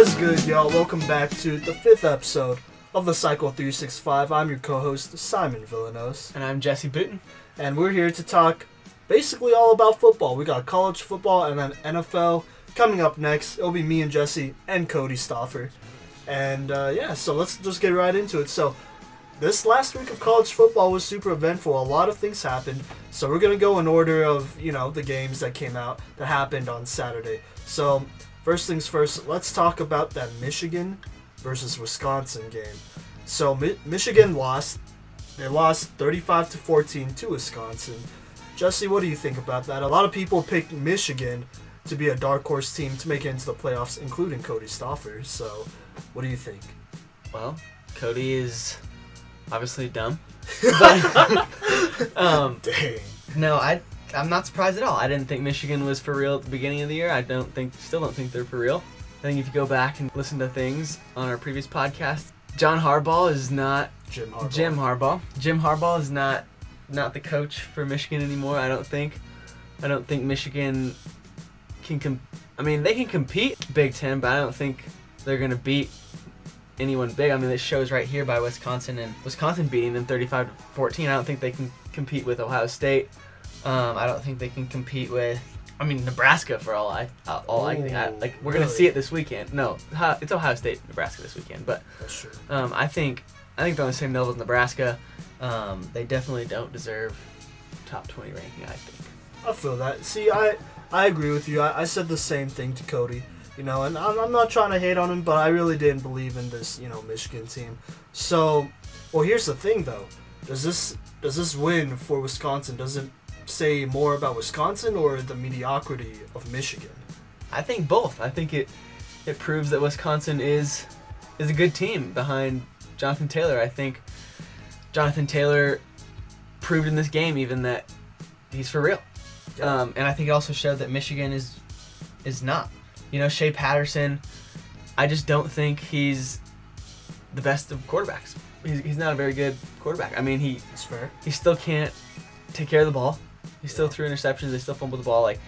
What's good, y'all? Welcome back to the fifth episode of the Cycle 365. I'm your co-host Simon Villanos, And I'm Jesse Booten. and we're here to talk basically all about football. We got college football and then NFL coming up next. It'll be me and Jesse and Cody Stoffer, and uh, yeah, so let's just get right into it. So. This last week of college football was super eventful. A lot of things happened. So we're gonna go in order of you know the games that came out that happened on Saturday. So first things first, let's talk about that Michigan versus Wisconsin game. So Mi- Michigan lost. They lost 35 to 14 to Wisconsin. Jesse, what do you think about that? A lot of people picked Michigan to be a dark horse team to make it into the playoffs, including Cody Stoffer. So, what do you think? Well, Cody is obviously dumb. But, um, Dang. no, I I'm not surprised at all. I didn't think Michigan was for real at the beginning of the year. I don't think, still don't think they're for real. I think if you go back and listen to things on our previous podcast, John Harbaugh is not Jim Harbaugh. Jim Harbaugh. Jim Harbaugh is not not the coach for Michigan anymore. I don't think. I don't think Michigan can. Com- I mean, they can compete Big Ten, but I don't think they're gonna beat anyone big. I mean, this shows right here by Wisconsin and Wisconsin beating them 35 to 14. I don't think they can compete with Ohio State. Um, I don't think they can compete with. I mean, Nebraska for all I uh, all I think. I, like we're gonna see it this weekend. No, it's Ohio State, Nebraska this weekend, but. Um, I think I think they're on the same level as Nebraska. Um, they definitely don't deserve top twenty ranking. I think. I feel that. See, I I agree with you. I, I said the same thing to Cody. You know, and I'm, I'm not trying to hate on him, but I really didn't believe in this, you know, Michigan team. So, well, here's the thing, though. Does this does this win for Wisconsin? Does it say more about Wisconsin or the mediocrity of Michigan? I think both. I think it it proves that Wisconsin is is a good team behind Jonathan Taylor. I think Jonathan Taylor proved in this game even that he's for real. Yeah. Um, and I think it also showed that Michigan is is not. You know, Shea Patterson. I just don't think he's the best of quarterbacks. He's, he's not a very good quarterback. I mean, he he still can't take care of the ball. He still Yeah. threw interceptions. They still fumbled the ball. Like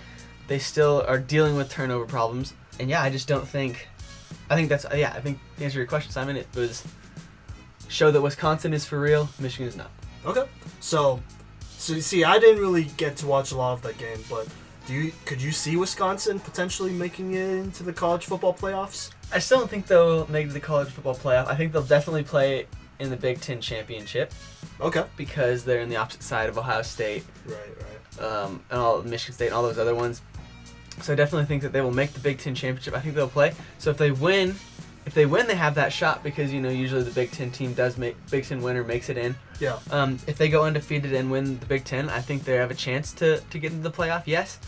they still are dealing with turnover problems. And yeah, I just don't think. I think that's yeah. I think to answer your question, Simon, it was show that Wisconsin is for real. Michigan is not. Okay. So, so you see, I didn't really get to watch a lot of that game, but do you could you see Wisconsin potentially making it into the college football playoffs? I still don't think they'll make it to the college football playoff. I think they'll definitely play in the Big Ten championship Okay. because they're in the opposite side of Ohio State Right. Right. Um, and all Michigan State and all those other ones. So I definitely think that they will make the Big Ten championship. I think they'll play. So if they win, if they win, they have that shot because you know usually the Big Ten team does make Big Ten winner makes it in. Yeah. Um, if they go undefeated and win the Big Ten, I think they have a chance to to get into the playoff. Yes,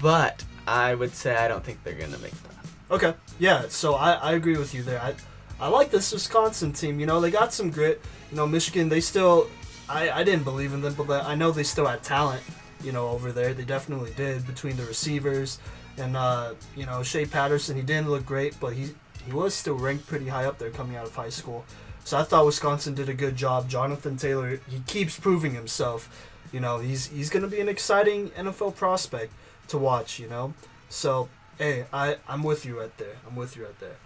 but I would say I don't think they're gonna make the playoff. Okay. Yeah, so I, I agree with you there. I I like this Wisconsin team. You know, they got some grit. You know, Michigan, they still I, I didn't believe in them, but I know they still had talent, you know, over there. They definitely did between the receivers and uh, you know, Shea Patterson, he didn't look great, but he he was still ranked pretty high up there coming out of high school. So I thought Wisconsin did a good job. Jonathan Taylor, he keeps proving himself. You know, he's he's to be an exciting NFL prospect to watch, you know. So Hey, I I'm with you right there. I'm with you right there.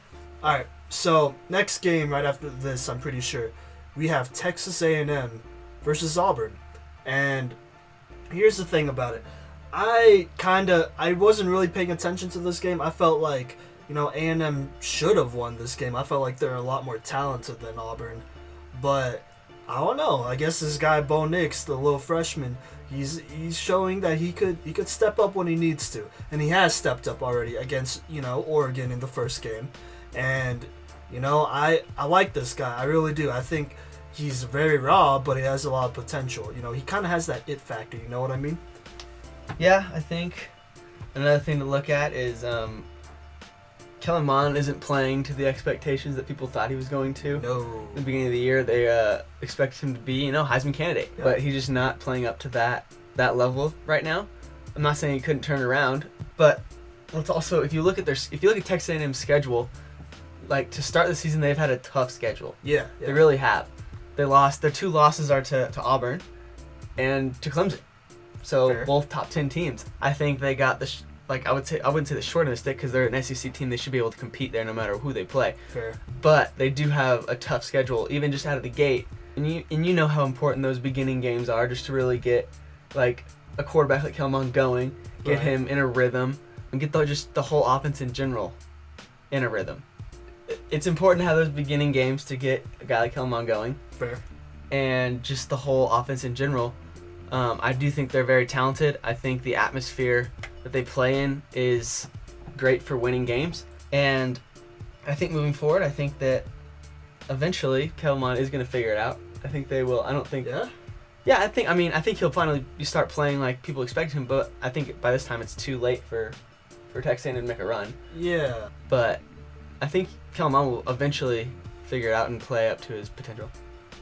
All right. So next game right after this, I'm pretty sure we have Texas A&M versus Auburn, and here's the thing about it. I kind of I wasn't really paying attention to this game. I felt like you know A&M should have won this game. I felt like they're a lot more talented than Auburn, but I don't know. I guess this guy Bo Nix, the little freshman, he's he's showing that he could he could step up when he needs to, and he has stepped up already against you know Oregon in the first game, and you know I I like this guy. I really do. I think he's very raw, but he has a lot of potential. You know, he kind of has that it factor. You know what I mean? Yeah, I think another thing to look at is um, Kellen Mond isn't playing to the expectations that people thought he was going to. No. At the beginning of the year, they uh, expected him to be, you know, Heisman candidate, Yeah. but he's just not playing up to that that level right now. I'm not saying he couldn't turn around, but let's also, if you look at their, if you look at Texas A&M's schedule, like to start the season, they've had a tough schedule. Yeah. yeah. They really have. They lost. Their two losses are to, to Auburn and to Clemson. So Fair. both top ten teams. I think they got the sh- like I would say I wouldn't say the short end of the stick because they're an SEC team. They should be able to compete there no matter who they play. Fair. But they do have a tough schedule, even just out of the gate. And you and you know how important those beginning games are, just to really get like a quarterback like Kellen Mond going, get Right. him in a rhythm, and get the, just the whole offense in general in a rhythm. It- It's important to have those beginning games to get a guy like Kellen Mond going Fair. and just the whole offense in general. Um, I do think they're very talented. I think the atmosphere that they play in is great for winning games. And I think moving forward, I think that eventually Kellen Mond is going to figure it out. I think they will. I don't think. Yeah. Yeah, I think. I mean, I think he'll finally start playing like people expect him. But I think by this time it's too late for for Texas to make a run. Yeah. But I think Kellen Mond will eventually figure it out and play up to his potential.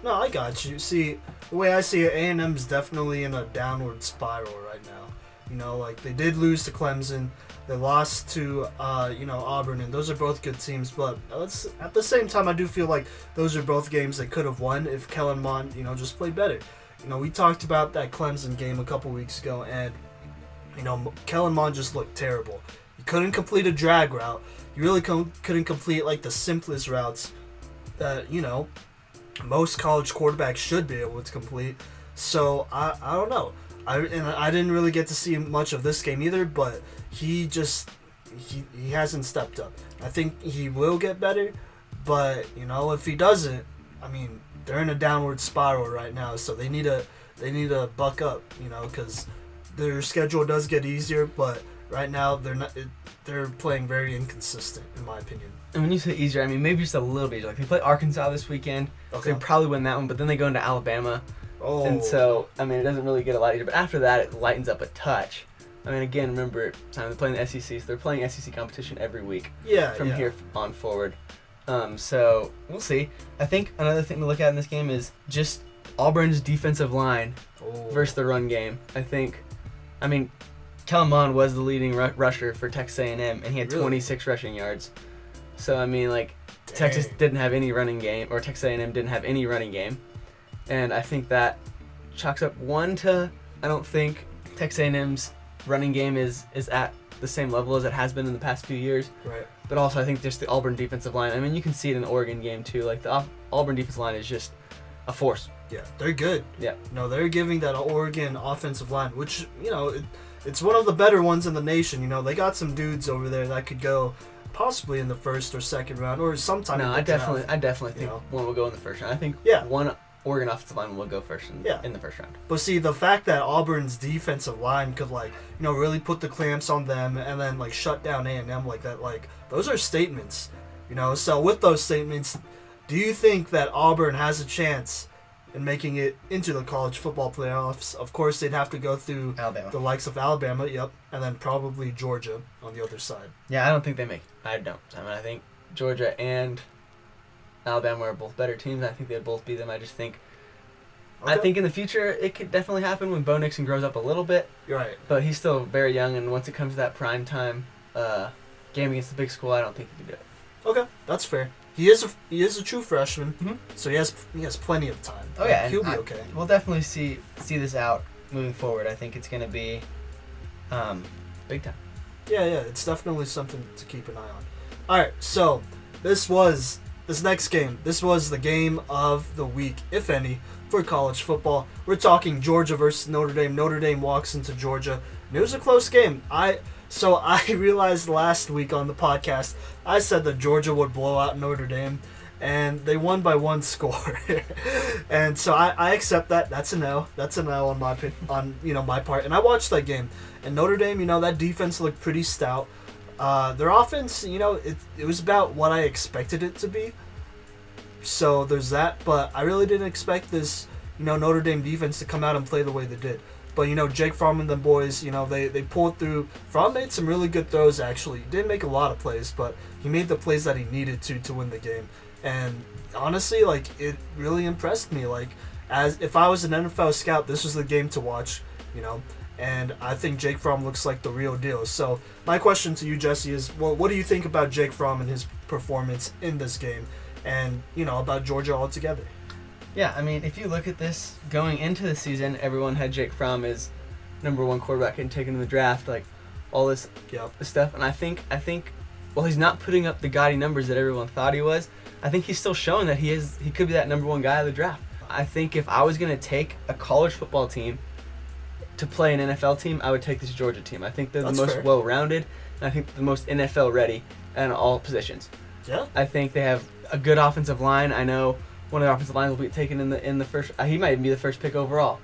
No, I got you. See, the way I see it, A and M's definitely in a downward spiral right now. You know, like they did lose to Clemson, they lost to uh, you know Auburn, and those are both good teams. But at the same time, I do feel like those are both games they could have won if Kellen Mond, you know, just played better. You know, we talked about that Clemson game a couple weeks ago, and you know, Kellen Mond just looked terrible. He couldn't complete a drag route. He really couldn't complete like the simplest routes that you know most college quarterbacks should be able to complete. So I, I don't know. I and I didn't really get to see much of this game either, but he just he, he hasn't stepped up. I think he will get better, but you know if he doesn't, I mean they're in a downward spiral right now, so they need to they need to buck up, you know, because their schedule does get easier, but right now they're not it, they're playing very inconsistent in my opinion. And when you say easier, I mean maybe just a little bit. Like they play Arkansas this weekend, so they probably win that one. But then they go into Alabama, Oh. and so I mean it doesn't really get a lot easier. But after that, it lightens up a touch. I mean, again, remember, Simon, they're playing the SEC, so they're playing SEC competition every week yeah, from yeah. here on forward. Um, so we'll see. I think another thing to look at in this game is just Auburn's defensive line Oh. versus the run game. I think, I mean, Kellen Mond was the leading ru- rusher for Texas A&M, and he had Really? 26 rushing yards. So I mean, like Texas didn't have any running game, or Texas A&M didn't have any running game, and I think that chalks up one to I don't think Texas A&M's running game is is at the same level as it has been in the past few years. Right. But also, I think just the Auburn defensive line. I mean, you can see it in the Oregon game too. Like the Auburn defensive line is just a force. Yeah, they're good. Yeah. No, they're giving that Oregon offensive line, which you know, it, it's one of the better ones in the nation. You know, they got some dudes over there that could go possibly in the first or second round, or sometime. no, I definitely. I definitely think know. one will go in the first round. I think Yeah. one Oregon offensive line will go first in, Yeah. in the first round. But see, the fact that Auburn's defensive line could like, you know, really put the clamps on them and then like shut down A and M like that, like those are statements. You know, so with those statements, do you think that Auburn has a chance in making it into the college football playoffs? Of course, they'd have to go through Alabama. the likes of Alabama, yep, and then probably Georgia on the other side. Yeah, I don't think they make. I don't. I mean, I think Georgia and Alabama are both better teams. I think they'd both beat them. I just think. I think in the future it could definitely happen when Bo Nix grows up a little bit, you're right. but he's still very young. And once it comes to that prime time uh, game against the big school, I don't think he can do it. Okay, that's fair. He is a he is a true freshman, Mhm. so he has he has plenty of time. Oh, yeah, he'll be I- okay. We'll definitely see see this out moving forward. I think it's going to be um, big time. Yeah, yeah, it's definitely something to keep an eye on. All right, so this was this next game. This was the game of the week, if any, for college football. We're talking Georgia versus Notre Dame. Notre Dame walks into Georgia, and it was a close game. I so I realized last week on the podcast I said that Georgia would blow out Notre Dame, and they won by one score. and so I, I accept that. That's a no. That's a no on my on you know my part. And I watched that game, and Notre Dame, you know, that defense looked pretty stout. Uh, their offense, you know, it, it was about what I expected it to be. So there's that, but I really didn't expect this, you know, Notre Dame defense to come out and play the way they did. But you know, Jake Fromm and the boys, you know, they they pulled through. Fromm made some really good throws. Actually, he didn't make a lot of plays, but he made the plays that he needed to to win the game. And honestly, like it really impressed me. Like as if I was an NFL scout, this was the game to watch. You know, and I think Jake Fromm looks like the real deal. So my question to you, Jesse, is well, what do you think about Jake Fromm and his performance in this game, and you know about Georgia altogether? Yeah, I mean, if you look at this going into the season, everyone had Jake Fromm as number one quarterback and taken in the draft. Like, all this Yep. stuff. And I think I think while he's not putting up the gaudy numbers that everyone thought he was, I think he's still showing that he is he could be that number one guy of the draft. I think if I was gonna take a college football team to play an NFL team, I would take this Georgia team. I think they're That's the most fair. well rounded and I think the most NFL ready in all positions. Yeah. I think they have a good offensive line. I know one of the offensive lines will be taken in the in the first. Uh, he might even be the first pick overall.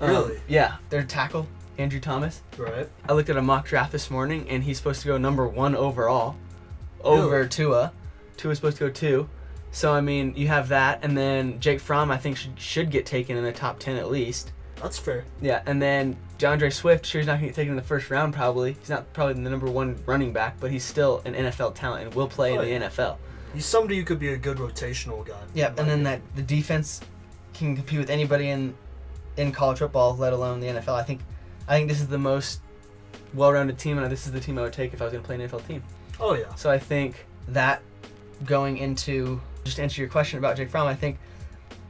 Um, Really? yeah. Their tackle, Andrew Thomas. Right. I looked at a mock draft this morning, and he's supposed to go number one overall, over Really? Tua. Tua's supposed to go two. So I mean, you have that, and then Jake Fromm, I think should should get taken in the top ten at least. That's fair. Yeah, and then D'Andre Swift, sure he's not gonna get taken in the first round probably. He's not probably the number one running back, but he's still an NFL talent and will play Oh, in yeah. the NFL. He's somebody who could be a good rotational guy. Yeah, and then that the defense can compete with anybody in in college football, let alone the NFL. I think I think this is the most well-rounded team, and this is the team I would take if I was going to play an NFL team. Oh yeah. So I think that going into just to answer your question about Jake Fromm, I think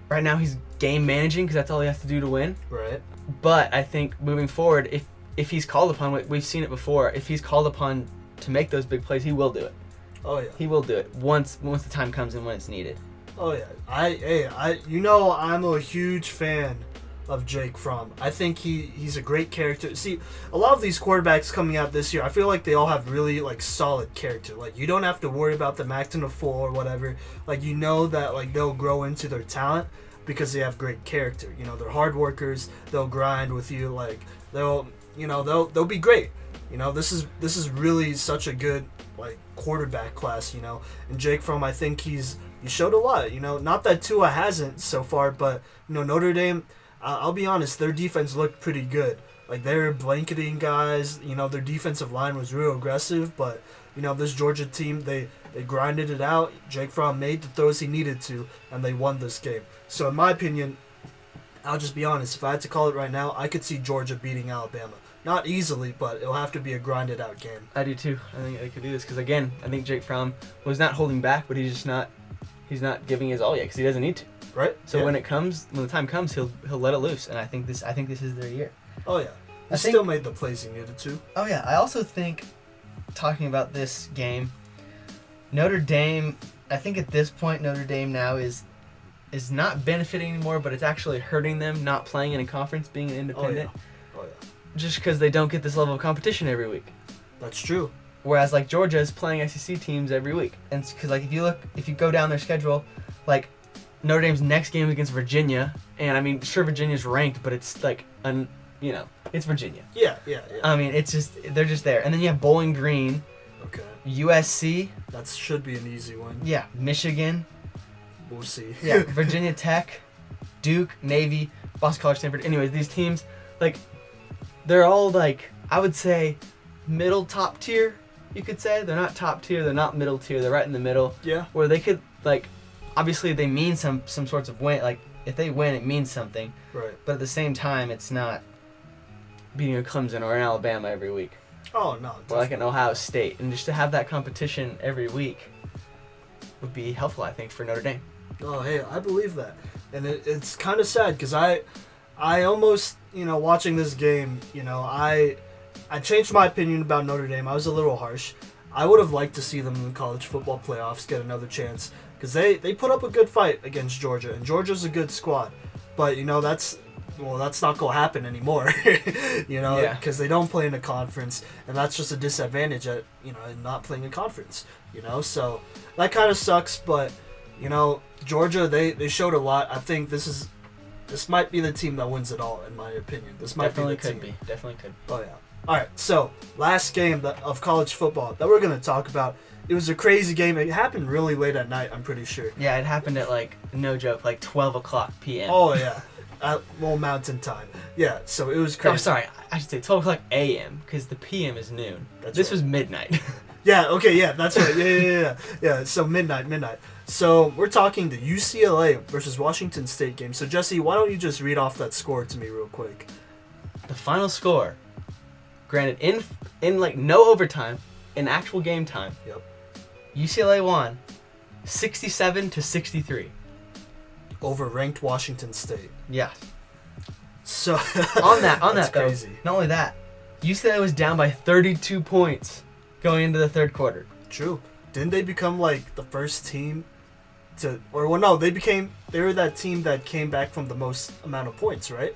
right now he's game managing because that's all he has to do to win. Right. But I think moving forward, if if he's called upon, we've seen it before. If he's called upon to make those big plays, he will do it. Oh yeah. He will do it once once the time comes and when it's needed. Oh yeah. I hey I you know I'm a huge fan of Jake Fromm. I think he he's a great character. See, a lot of these quarterbacks coming out this year, I feel like they all have really like solid character. Like you don't have to worry about them acting a fool or whatever. Like you know that like they'll grow into their talent because they have great character. You know, they're hard workers. They'll grind with you. Like they'll you know they'll they'll be great. You know, this is this is really such a good quarterback class. You know, and Jake Fromm, I think he's he showed a lot. You know, not that Tua hasn't so far, but you know Notre Dame. Uh, I'll be honest, their defense looked pretty good. Like they were blanketing guys. You know, their defensive line was real aggressive, but you know this Georgia team they they grinded it out. Jake Fromm made the throws he needed to, and they won this game. So in my opinion, I'll just be honest. If I had to call it right now, I could see Georgia beating Alabama. Not easily, but it'll have to be a grinded out game. I do too. I think they could do this because again, I think Jake Fromm was not holding back, but he's just not. He's not giving his all yet because he doesn't need to. Right? So Yeah. when it comes, when the time comes, he'll he'll let it loose, and I think this. I think this is their year. Oh yeah. He I think- still made the plays he needed to. Oh yeah, I also think talking about this game, Notre Dame. I think at this point, Notre Dame now is is not benefiting anymore, but it's actually hurting them not playing in a conference, being an independent. Oh yeah. Just because they don't get this level of competition every week. That's true. Whereas like Georgia is playing SEC teams every week, and because like if you look, if you go down their schedule, like Notre Dame's next game is against Virginia, and I mean sure Virginia's ranked, but it's like un, you know, it's Virginia. Yeah, yeah, yeah. I mean it's just they're just there, and then you have Bowling Green, okay. USC, That should be an easy one. yeah, Michigan, We'll see. yeah, Virginia Tech, Duke, Navy, Boston College, Stanford. Anyways, these teams like they're all like I would say middle top tier. You could say they're not top tier, they're not middle tier, they're right in the middle. yeah. where they could like obviously they mean some some sorts of win like if they win it means something Right. but at the same time it's not beating a Clemson or an Alabama every week Oh no. or like an Ohio State and just to have that competition every week would be helpful I think for Notre Dame Oh hey, I believe that, and it, it's kind of sad because I, I almost you know watching this game, you know I, I changed my opinion about Notre Dame. I was a little harsh. I would have liked to see them in the college football playoffs get another chance because they they put up a good fight against Georgia, and Georgia's a good squad, but you know that's. Well, that's not gonna happen anymore, you know, Yeah. because they don't play in a conference, and that's just a disadvantage at you know in not playing a conference, you know. So that kind of sucks, but you know, Georgia they they showed a lot. I think this is this might be the team that wins it all in my opinion. This might definitely be the could team. be definitely could Oh yeah. All right. So last game that, of college football that we're gonna talk about. It was a crazy game. It happened really late at night. I'm pretty sure. yeah it happened at like no joke like 12 o'clock p.m. Oh yeah, at well Mountain Time. Yeah. So it was crazy. Oh, sorry I should say 12 o'clock a.m. because the p.m. is noon That's this right. was midnight Yeah. Okay. Yeah. That's right. Yeah. Yeah. Yeah. Yeah. yeah. So midnight. Midnight. So we're talking the UCLA versus Washington State game. So Jesse, why don't you just read off that score to me real quick? the final score granted in in like no overtime in actual game time Yep. ucla won 67 to 63 Over ranked Washington State. yeah So on that on that though crazy. not only that UCLA was down by 32 points going into the third quarter. True. Didn't they become like the first team to, or well, no, they became they were that team that came back from the most amount of points, right?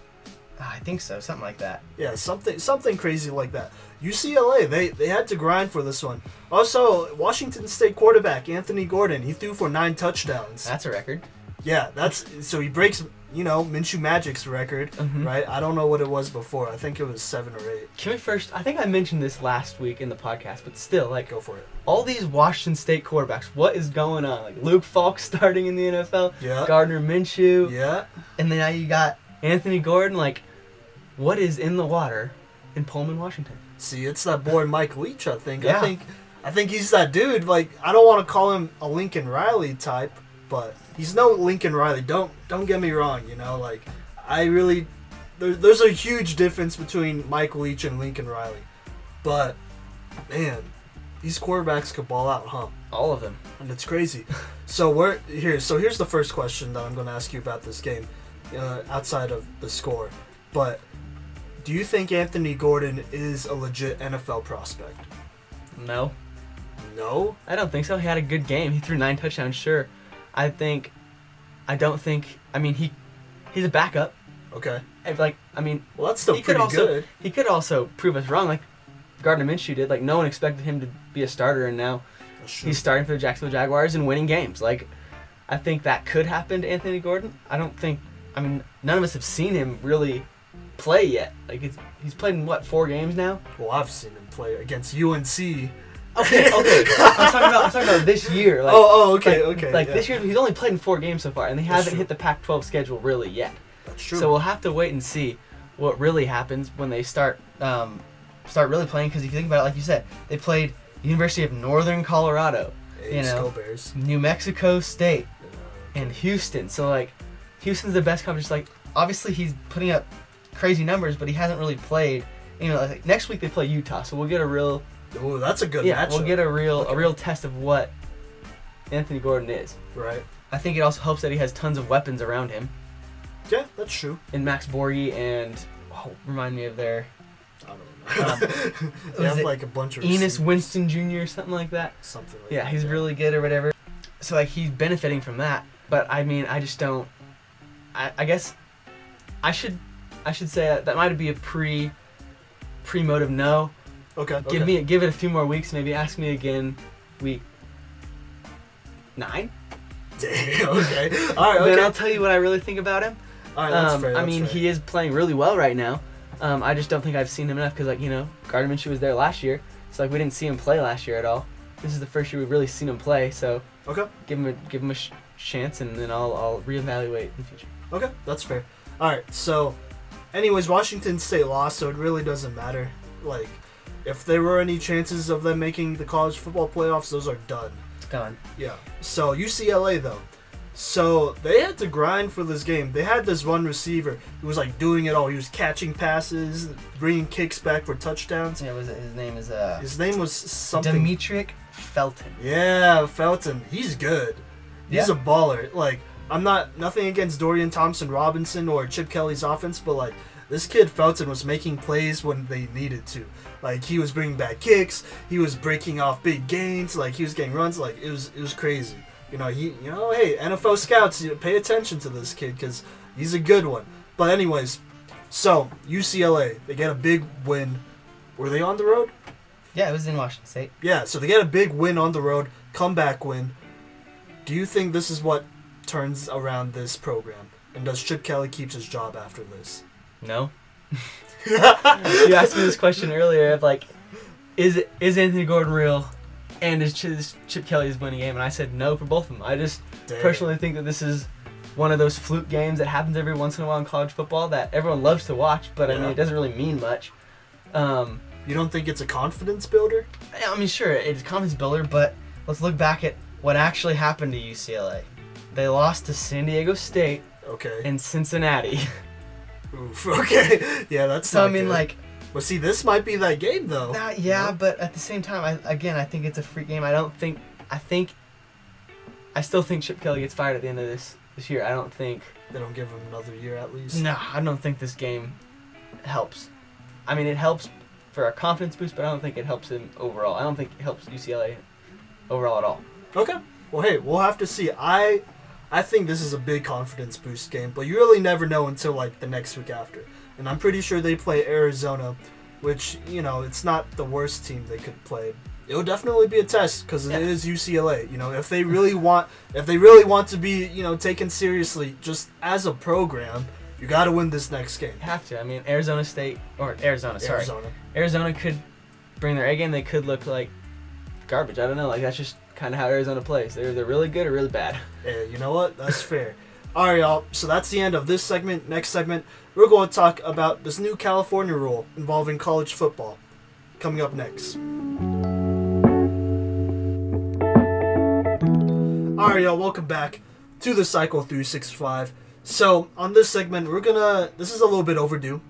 Ah, I think so, something like that. Yeah, something something crazy like that. UCLA, they they had to grind for this one. Also, Washington State quarterback Anthony Gordon, he threw for nine touchdowns. That's a record. Yeah, that's so he breaks you know Minshew Magic's record, Mhm. right? I don't know what it was before. I think it was seven or eight. Can we first? I think I mentioned this last week in the podcast, but still, like Go for it. all these Washington State quarterbacks, what is going on? Like Luke Falk starting in the NFL, Yeah. Gardner Minshew, Yeah. and then now you got Anthony Gordon. Like, what is in the water in Pullman, Washington? See, it's that boy Mike Leach. I think. Yeah. I think. I think he's that dude. Like, I don't want to call him a Lincoln Riley type, but he's no Lincoln Riley. Don't don't get me wrong. You know, like, I really there, there's a huge difference between Mike Leach and Lincoln Riley, but man, these quarterbacks could ball out, huh? All of them. and it's crazy. so we're here. So here's the first question that I'm going to ask you about this game, uh, outside of the score. But do you think Anthony Gordon is a legit NFL prospect? No, No. I don't think so. He had a good game. He threw nine touchdowns. Sure, I think. I don't think. I mean, he he's a backup. Okay. I- Like, I mean, Well, that's still he could pretty also good. he could also prove us wrong, like Gardner Minshew did. Like, no one expected him to be a starter, and now he's starting for the Jacksonville Jaguars and winning games. Like, I think that could happen to Anthony Gordon. I don't think. I mean, none of us have seen him really play yet. Like, it's, he's played in what four games now. well, I've seen him play against UNC. Okay, okay. I'm talking about I'm talking about this year. Like, oh, oh, okay, like, okay. Like yeah. this year, he's only played in four games so far, and they That's hasn't true. hit the Pac-12 schedule really yet. That's true. So we'll have to wait and see what really happens when they start um, start really playing. Because if you think about it, like you said, they played University of Northern Colorado, hey, you know, Bears. New Mexico State, and Houston. So like, Houston's the best conference. Like, obviously he's putting up crazy numbers, but he hasn't really played. You know, like, next week they play Utah, so we'll get a real oh, that's a good yeah, matchup. we'll get a real Okay. a real test of what Anthony Gordon is. right. I think it also helps that he has tons of weapons around him. Yeah, that's true. And Max Borghi and oh, remind me of their I don't know. Um, they have like a bunch of Easop Winston Jr. or something like that. Something like Yeah, that. he's really good or whatever. So like he's benefiting from that. But I mean, I just don't. I, I guess I should I should say that, that might be a pre pre motive no. Okay. Give okay. me give it a few more weeks. Maybe ask me again week nine. Damn, okay. All right. Then I'll tell you what I really think about him. All right. That's um, fair. I mean, fair. he is playing really well right now. Um, I just don't think I've seen him enough because, like, you know, Gardner Minshew was there last year, so like we didn't see him play last year at all. This is the first year we've really seen him play, so Okay. give him a give him a sh- chance, and then I'll I'll reevaluate in the future. Okay. That's fair. All right. So, anyways, Washington State lost, so it really doesn't matter. Like, if there were any chances of them making the college football playoffs, those are done. It's gone. Yeah. So UCLA though. So they had to grind for this game. They had this one receiver who was like doing it all. He was catching passes, bringing kicks back for touchdowns. Yeah, was it, his name is uh His name was something. Demetric Felton. Yeah, Felton. He's good. He's Yeah. a baller. Like I'm not nothing against Dorian Thompson Robinson or Chip Kelly's offense, but like this kid Felton was making plays when they needed to. Like he was bringing back kicks, he was breaking off big gains, like he was getting runs. Like it was it was crazy. You know he you know hey NFL scouts pay attention to this kid because he's a good one. But anyways, so UCLA they get a big win. Were they on the road? Yeah, it was in Washington State. Yeah, so they get a big win on the road, comeback win. Do you think this is what turns around this program? And does Chip Kelly keeps his job after this? No. you asked me this question earlier of like, is is Anthony Gordon real, and is Chip, is Chip Kelly's winning game? And I said no for both of them. I just Damn. personally think that this is one of those fluke games that happens every once in a while in college football that everyone loves to watch, but I mean it doesn't really mean much. Um, You don't think it's a confidence builder? I mean, sure, it's a confidence builder, but let's look back at what actually happened to UCLA. They lost to San Diego State Okay. and Cincinnati. Oof. Okay. Yeah, that's so I mean, good. like, Well, see, this might be that game though. Uh, yeah, but at the same time, I, again, I think it's a free game. I don't think. I think. I still think Chip Kelly gets fired at the end of this this year. I don't think. They don't give him another year at least. No, I don't think this game helps. I mean, it helps for a confidence boost, but I don't think it helps him overall. I don't think it helps UCLA overall at all. Okay. Well, hey, we'll have to see. I I think this is a big confidence boost game, but you really never know until like the next week after. And I'm pretty sure they play Arizona, which you know it's not the worst team they could play. It'll definitely be a test because Yeah. it is UCLA. You know, if they really want, if they really want to be, you know, taken seriously just as a program, you got to win this next game. You have to. I mean, Arizona State or Arizona, sorry, Arizona. Arizona could bring their A game. They could look like garbage. I don't know. Like that's just kind of how Arizona plays. They're they're really good or really bad. Yeah, you know what? That's fair. All right, y'all. So that's the end of this segment. Next segment, we're going to talk about this new California rule involving college football. Coming up next. All right, y'all. Welcome back to the Cycle 365. So on this segment, we're gonna. This is a little bit overdue.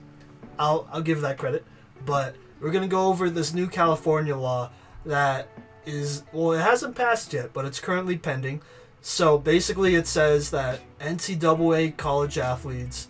I'll I'll give that credit, but we're gonna go over this new California law that is well, it hasn't passed yet, but it's currently pending. So basically, it says that NCAA college athletes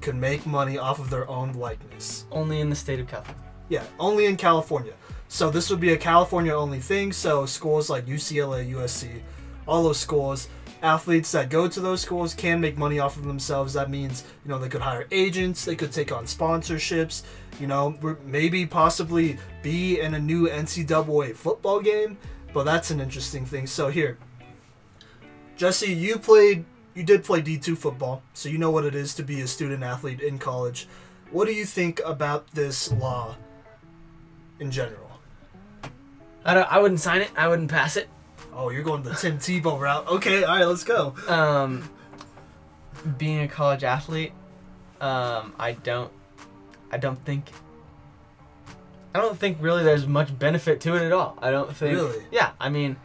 can make money off of their own likeness. Only in the state of California. Yeah, only in California. So this would be a California only thing. So schools like UCLA, USC, all those schools, athletes that go to those schools can make money off of themselves. That means you know they could hire agents, they could take on sponsorships. You know, maybe possibly be in a new NCAA football game. But that's an interesting thing. So here, Jesse, you played, you did play D2 football, so you know what it is to be a student athlete in college. What do you think about this law in general? I. I wouldn't sign it. I wouldn't pass it. Oh, you're going the Tim Tebow route. Okay, all right, let's go. Um, being a college athlete, um, I don't. I don't think. I don't think really there's much benefit to it at all. I don't think. Really? Yeah, I mean,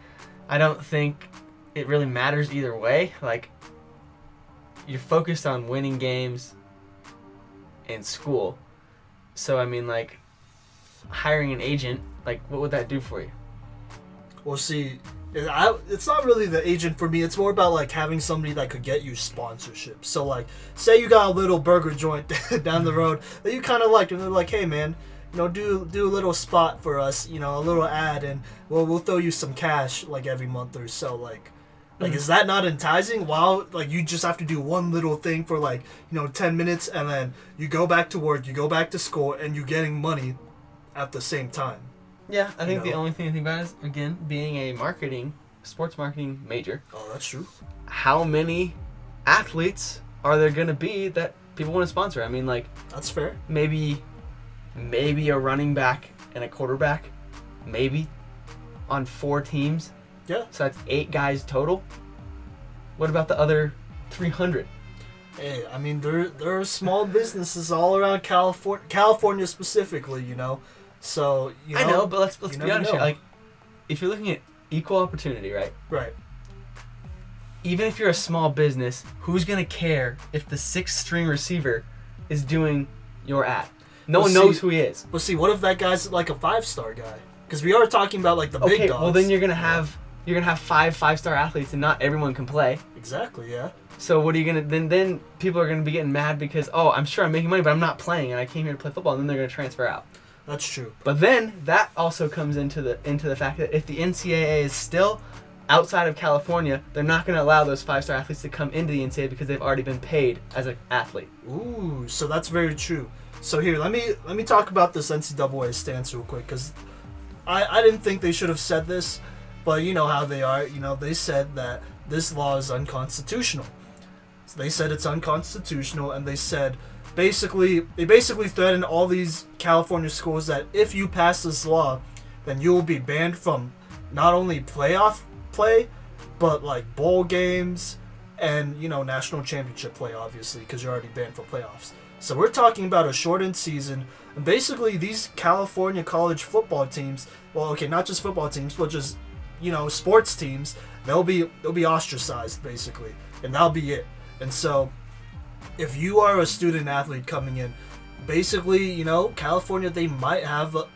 I don't think it really matters either way. Like, you're focused on winning games in school, so I mean, like, hiring an agent, like, what would that do for you? Well, see, I, it's not really the agent for me. It's more about like having somebody that could get you sponsorship. So, like, say you got a little burger joint down the mm-hmm. road that you kind of liked, and they're like, "Hey, man, you know, do do a little spot for us, you know, a little ad, and we'll we'll throw you some cash like every month or so." Like, like is mm-hmm. that not enticing? Wow, like you just have to do one little thing for like you know ten minutes, and then you go back to work, you go back to school, and you're getting money at the same time. Yeah, I think the know? only thing I think about is again being a marketing, sports marketing major. Oh, that's true. How many athletes are there gonna be that people want to sponsor? I mean, like That's fair. maybe, maybe a running back and a quarterback, maybe, on four teams. Yeah. So that's eight guys total. What about the other three hundred? Hey, I mean there there are small businesses all around California, California specifically, you know. So you know, I know, but let's let's be honest here. Like, if you're looking at equal opportunity, right? right? even if you're a small business, who's gonna care if the sixth string receiver is doing your ad? No Well, one see- knows who he is. But see, what if that guy's like a five star guy? Because we are talking about like the big Okay, dogs. well then you're gonna have you're gonna have five five star athletes, and not everyone can play. exactly yeah. So what are you gonna then? Then people are gonna be getting mad because oh, I'm sure I'm making money, but I'm not playing, and I came here to play football, and then they're gonna transfer out. That's true. But then that also comes into the into the fact that if the NCAA is still outside of California, they're not going to allow those five star athletes to come into the NCAA because they've already been paid as an athlete. Ooh, so that's very true. So here, let me let me talk about this NCAA stance real quick, because I I didn't think they should have said this, but you know how they are. You know they said that this law is unconstitutional. So they said it's unconstitutional, and they said basically they basically threatened all these California schools that if you pass this law, then you will be banned from not only playoff play, but like bowl games and you know national championship play obviously because you're already banned for playoffs. So we're talking about a shortened season and basically these california college football teams well okay not just football teams but just you know sports teams they'll be they'll be ostracized basically and that'll be it. And so if you are a student athlete coming in basically you know california they might have a,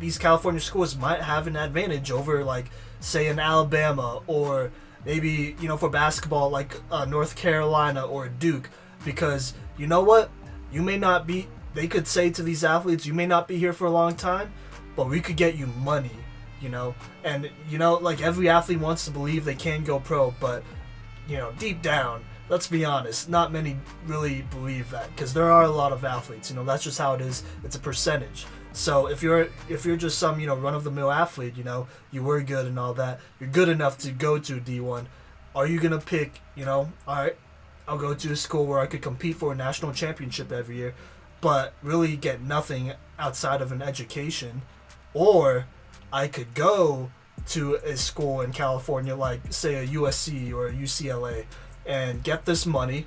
these california schools might have an advantage over like say an alabama or maybe you know for basketball like uh, north carolina or duke because you know what you may not be they could say to these athletes, "You may not be here for a long time, but we could get you money." You know, and you know, like every athlete wants to believe they can go pro, but you know, deep down, let's be honest, not many really believe that because there are a lot of athletes. You know, that's just how it is. It's a percentage. So if you're if you're just some you know run of the mill athlete, you know you were good and all that, you're good enough to go to D1. Are you gonna pick? You know, all right, I'll go to a school where I could compete for a national championship every year, but really get nothing outside of an education, or I could go to a school in California, like say a USC or a UCLA, and get this money,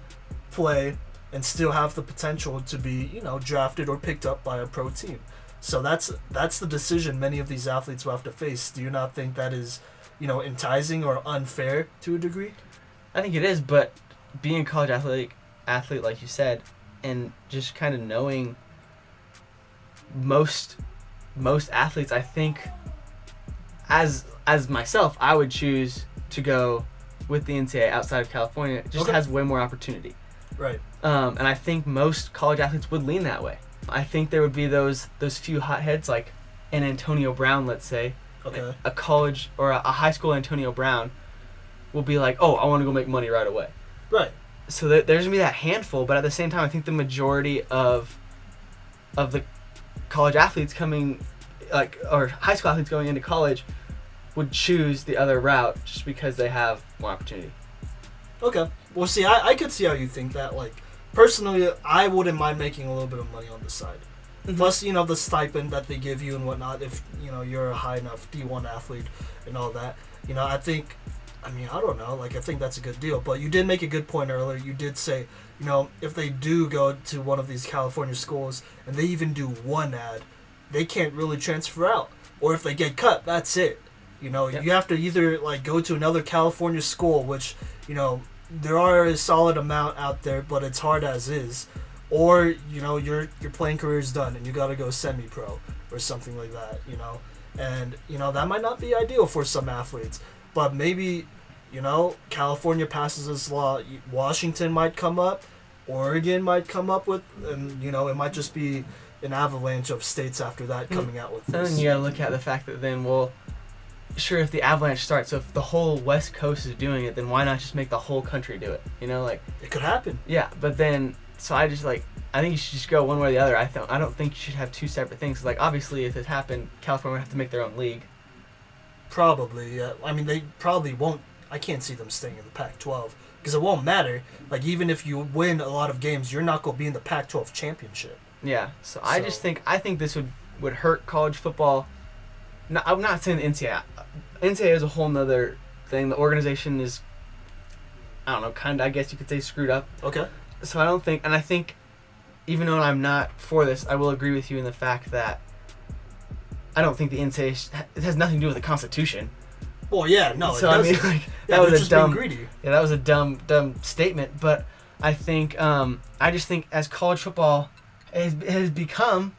play, and still have the potential to be, you know, drafted or picked up by a pro team. So that's that's the decision many of these athletes will have to face. Do you not think that is, you know, enticing or unfair to a degree? I think it is, but being a college athlete, athlete like you said, and just kind of knowing most most athletes, I think as as myself, I would choose to go with the NCAA outside of California. It just Okay. has way more opportunity. Right. Um, and I think most college athletes would lean that way. I think there would be those those few hotheads like an Antonio Brown, let's say, Okay. a college or a, a high school Antonio Brown will be like, oh, I want to go make money right away. Right. So there, there's gonna be that handful, but at the same time, I think the majority of of the college athletes coming, like or high school athletes going into college, would choose the other route just because they have more opportunity. Okay. Well, see, I, I could see how you think that. Like, personally, I wouldn't mind making a little bit of money on the side. Mhm. Plus, you know, the stipend that they give you and whatnot, if, you know, you're a high enough D1 athlete and all that. You know, I think, I mean, I don't know. Like, I think that's a good deal. But you did make a good point earlier. You did say, you know, if they do go to one of these California schools and they even do one ad, they can't really transfer out. Or if they get cut, that's it. You know, Yep. you have to either, like, go to another California school, which, you know, there are a solid amount out there, but it's hard as is. Or you know your your playing career is done and you got to go semi pro or something like that. You know, and you know that might not be ideal for some athletes, but maybe you know California passes this law, Washington might come up, Oregon might come up with, and you know it might just be an avalanche of states after that Mm. coming out with this. And then you gotta look at the fact that then, well, sure, if the avalanche starts, so if the whole West Coast is doing it, then why not just make the whole country do it? You know, like It could happen. yeah. But then, so I just like, I think you should just go one way or the other. I don't, I don't think you should have two separate things. Like obviously, if it happened, California would have to make their own league. Probably, yeah. I mean, they probably won't. I can't see them staying in the Pac-12 because it won't matter. Like, even if you win a lot of games, you're not gonna be in the Pac-12 championship. Yeah. So I just think I think this would would hurt college football. No, I'm not saying the NCAA. NCAA is a whole nother thing. The organization is, I don't know, kind of. I guess you could say screwed up. Okay. so I don't think, and I think, even though I'm not for this, I will agree with you in the fact that I don't think the NCAA sh- it has nothing to do with the Constitution. Well, yeah, no, so it I doesn't. mean, like, Yeah, that was a dumb, greedy. yeah, that was a dumb, dumb statement. But I think, um, I just think as college football has, has become,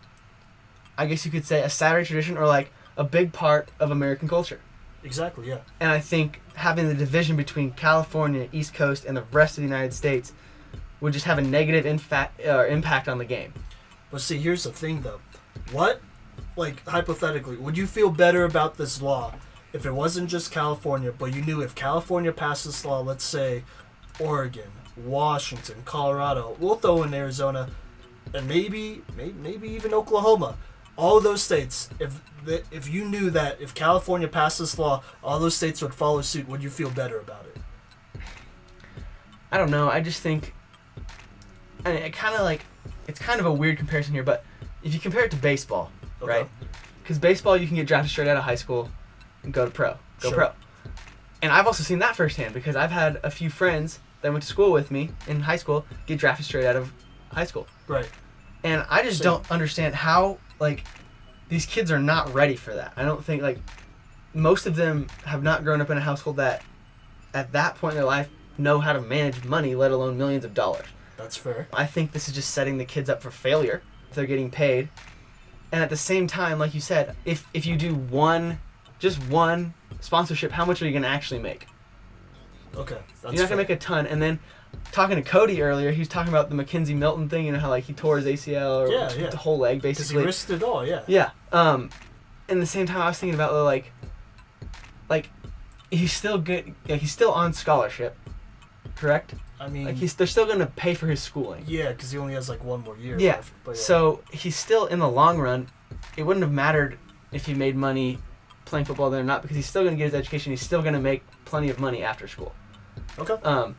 I guess you could say, a Saturday tradition or like a big part of American culture. Exactly. Yeah. And I think having the division between California, East Coast, and the rest of the United States would just have a negative infa- uh, impact on the game. But see, here's the thing, though. What, like hypothetically, would you feel better about this law if it wasn't just California, but you knew if California passed this law, let's say Oregon, Washington, Colorado, we'll throw in Arizona, and maybe, maybe, maybe even Oklahoma. All those states, if the, if you knew that if California passed this law, all those states would follow suit, would you feel better about it? I don't know. I just think, I mean, it kind of like, it's kind of a weird comparison here, but if you compare it to baseball, Okay. right? Because baseball, you can get drafted straight out of high school and go to pro, go Sure. pro. And I've also seen that firsthand because I've had a few friends that went to school with me in high school get drafted straight out of high school. Right. And I just Same. don't understand how like these kids are not ready for that. I don't think like most of them have not grown up in a household that at that point in their life know how to manage money, let alone millions of dollars. That's fair. I think this is just setting the kids up for failure if they're getting paid. And at the same time, like you said, if if you do one just one sponsorship, how much are you gonna actually make? Okay. You're not fair. gonna make a ton and then talking to Cody earlier, he was talking about the McKenzie Milton thing, you know how like he tore his ACL or Yeah, yeah. the whole leg Because he basically. risked it all, yeah. Yeah. Um, in the same time, I was thinking about like, like, he's still good. Like he's still on scholarship, correct? I mean, Like he's they're still gonna pay for his schooling. yeah, because he only has like one more year Yeah. left. Yeah. So he's still in the long run. It wouldn't have mattered if he made money playing football then or not because he's still gonna get his education. He's still gonna make plenty of money after school. okay. Um,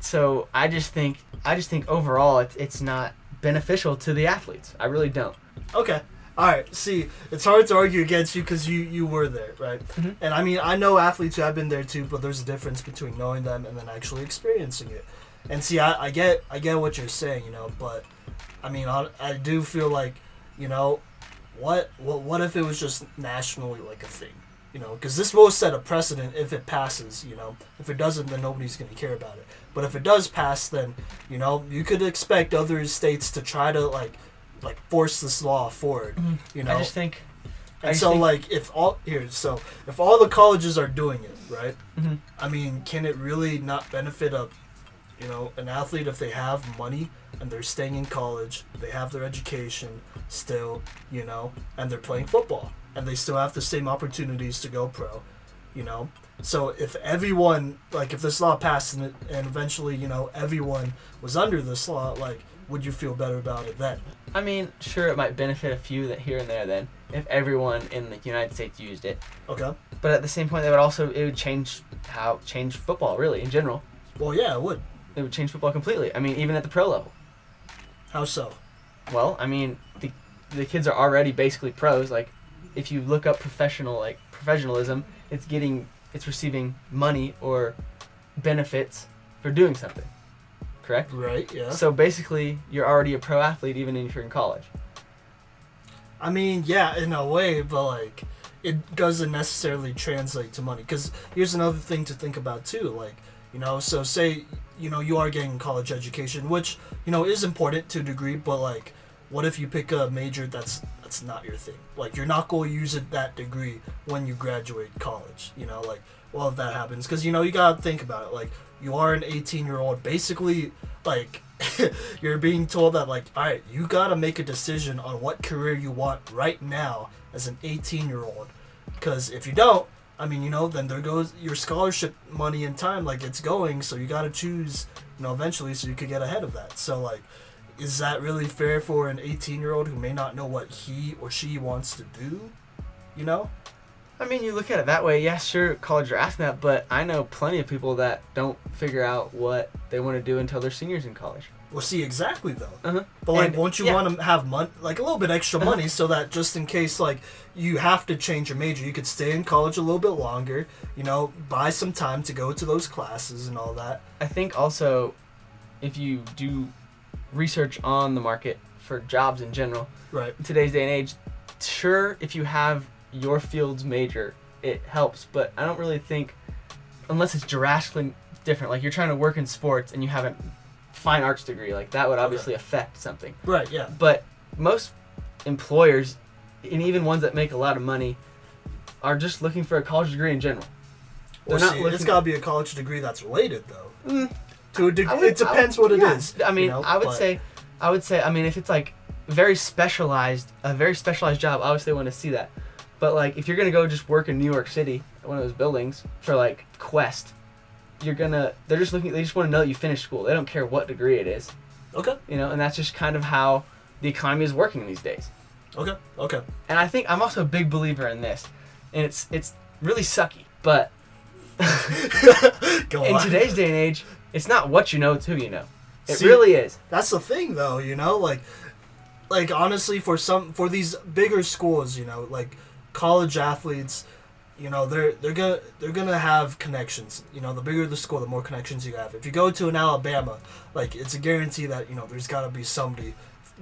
so I just think I just think overall it's it's not beneficial to the athletes. I really don't. Okay. All right. See, it's hard to argue against you because you you were there, right? Mhm. And I mean, I know athletes who have been there too, but there's a difference between knowing them and then actually experiencing it. And see, I, I get I get what you're saying, you know, but I mean, I, I do feel like, you know, what what what if it was just nationally like a thing, you know? Because this will set a precedent if it passes, you know. If it doesn't, then nobody's gonna care about it. But if it does pass, then you know you could expect other states to try to like like force this law forward, you know. I just think. I And so, think- like, if all here, so if all the colleges are doing it, right? Mhm. I mean, can it really not benefit a, you know, an athlete if they have money and they're staying in college, they have their education still, you know, and they're playing football and they still have the same opportunities to go pro, you know. So if everyone, like, if this law passed and, it, and eventually, you know, everyone was under this law, like, would you feel better about it then? I mean, sure, it might benefit a few that here and there. Then, if everyone in the United States used it, Okay. but at the same point, that would also it would change how change football really in general. Well, yeah, it would. It would change football completely. I mean, even at the pro level. How so? Well, I mean, the the kids are already basically pros. Like, if you look up professional like professionalism, it's getting it's receiving money or benefits for doing something. Correct. Right. Yeah. So basically, you're already a pro athlete even if you're in college. I mean, yeah, in a way, but like, it doesn't necessarily translate to money. Because here's another thing to think about too. Like, you know, so say, you know, you are getting college education, which you know is important to a degree, but like, what if you pick a major that's that's not your thing? Like, you're not going to use it that degree when you graduate college. You know, like, well, if that happens, because you know, you gotta think about it. Like, you are an 18 year old, basically, like. you're being told that like all right you gotta make a decision on what career you want right now as an 18 year old because if you don't i mean you know then there goes your scholarship money and time like it's going so you gotta choose you know eventually so you could get ahead of that so like is that really fair for an 18 year old who may not know what he or she wants to do you know I mean, you look at it that way. Yeah, sure, college are asking that, but I know plenty of people that don't figure out what they want to do until they're seniors in college. well see exactly though Uh-huh. But like, And- won't you yeah. want to have money, like a little bit extra Uh-huh. money, so that just in case, like, you have to change your major, you could stay in college a little bit longer. You know, buy some time to go to those classes and all that. I think also, if you do research on the market for jobs in general, Right. in today's day and age, sure, if you have your field's major, it helps, but I don't really think, unless it's drastically different, like you're trying to work in sports and you have a fine arts degree, like that would obviously affect something. Right. Yeah. But most employers, and even ones that make a lot of money, are just looking for a college degree in general. Well, They're not see, it's got to be a college degree that's related, though. Mm. To a degree, would- it depends what it yeah. is. I mean, you know, I would but- say, I would say, I mean, if it's like very specialized, a very specialized job, obviously I want to see that. But like, if you're gonna go just work in New York City, one of those buildings for like Quest, you're gonna, they're just looking, they just want to know that you finished school. They don't care what degree it is, Okay. you know, and that's just kind of how the economy is working these days. Okay. Okay. And I think I'm also a big believer in this, and it's it's really sucky, but Go in today's day and age, it's not what you know, it's who you know. It See- really is. That's the thing, though. You know, like, like honestly, for some, for these bigger schools, you know, like college athletes, you know, they're they're gonna they're gonna have connections. You know, the bigger the school, the more connections you have. If you go to an Alabama, like, it's a guarantee that you know there's got to be somebody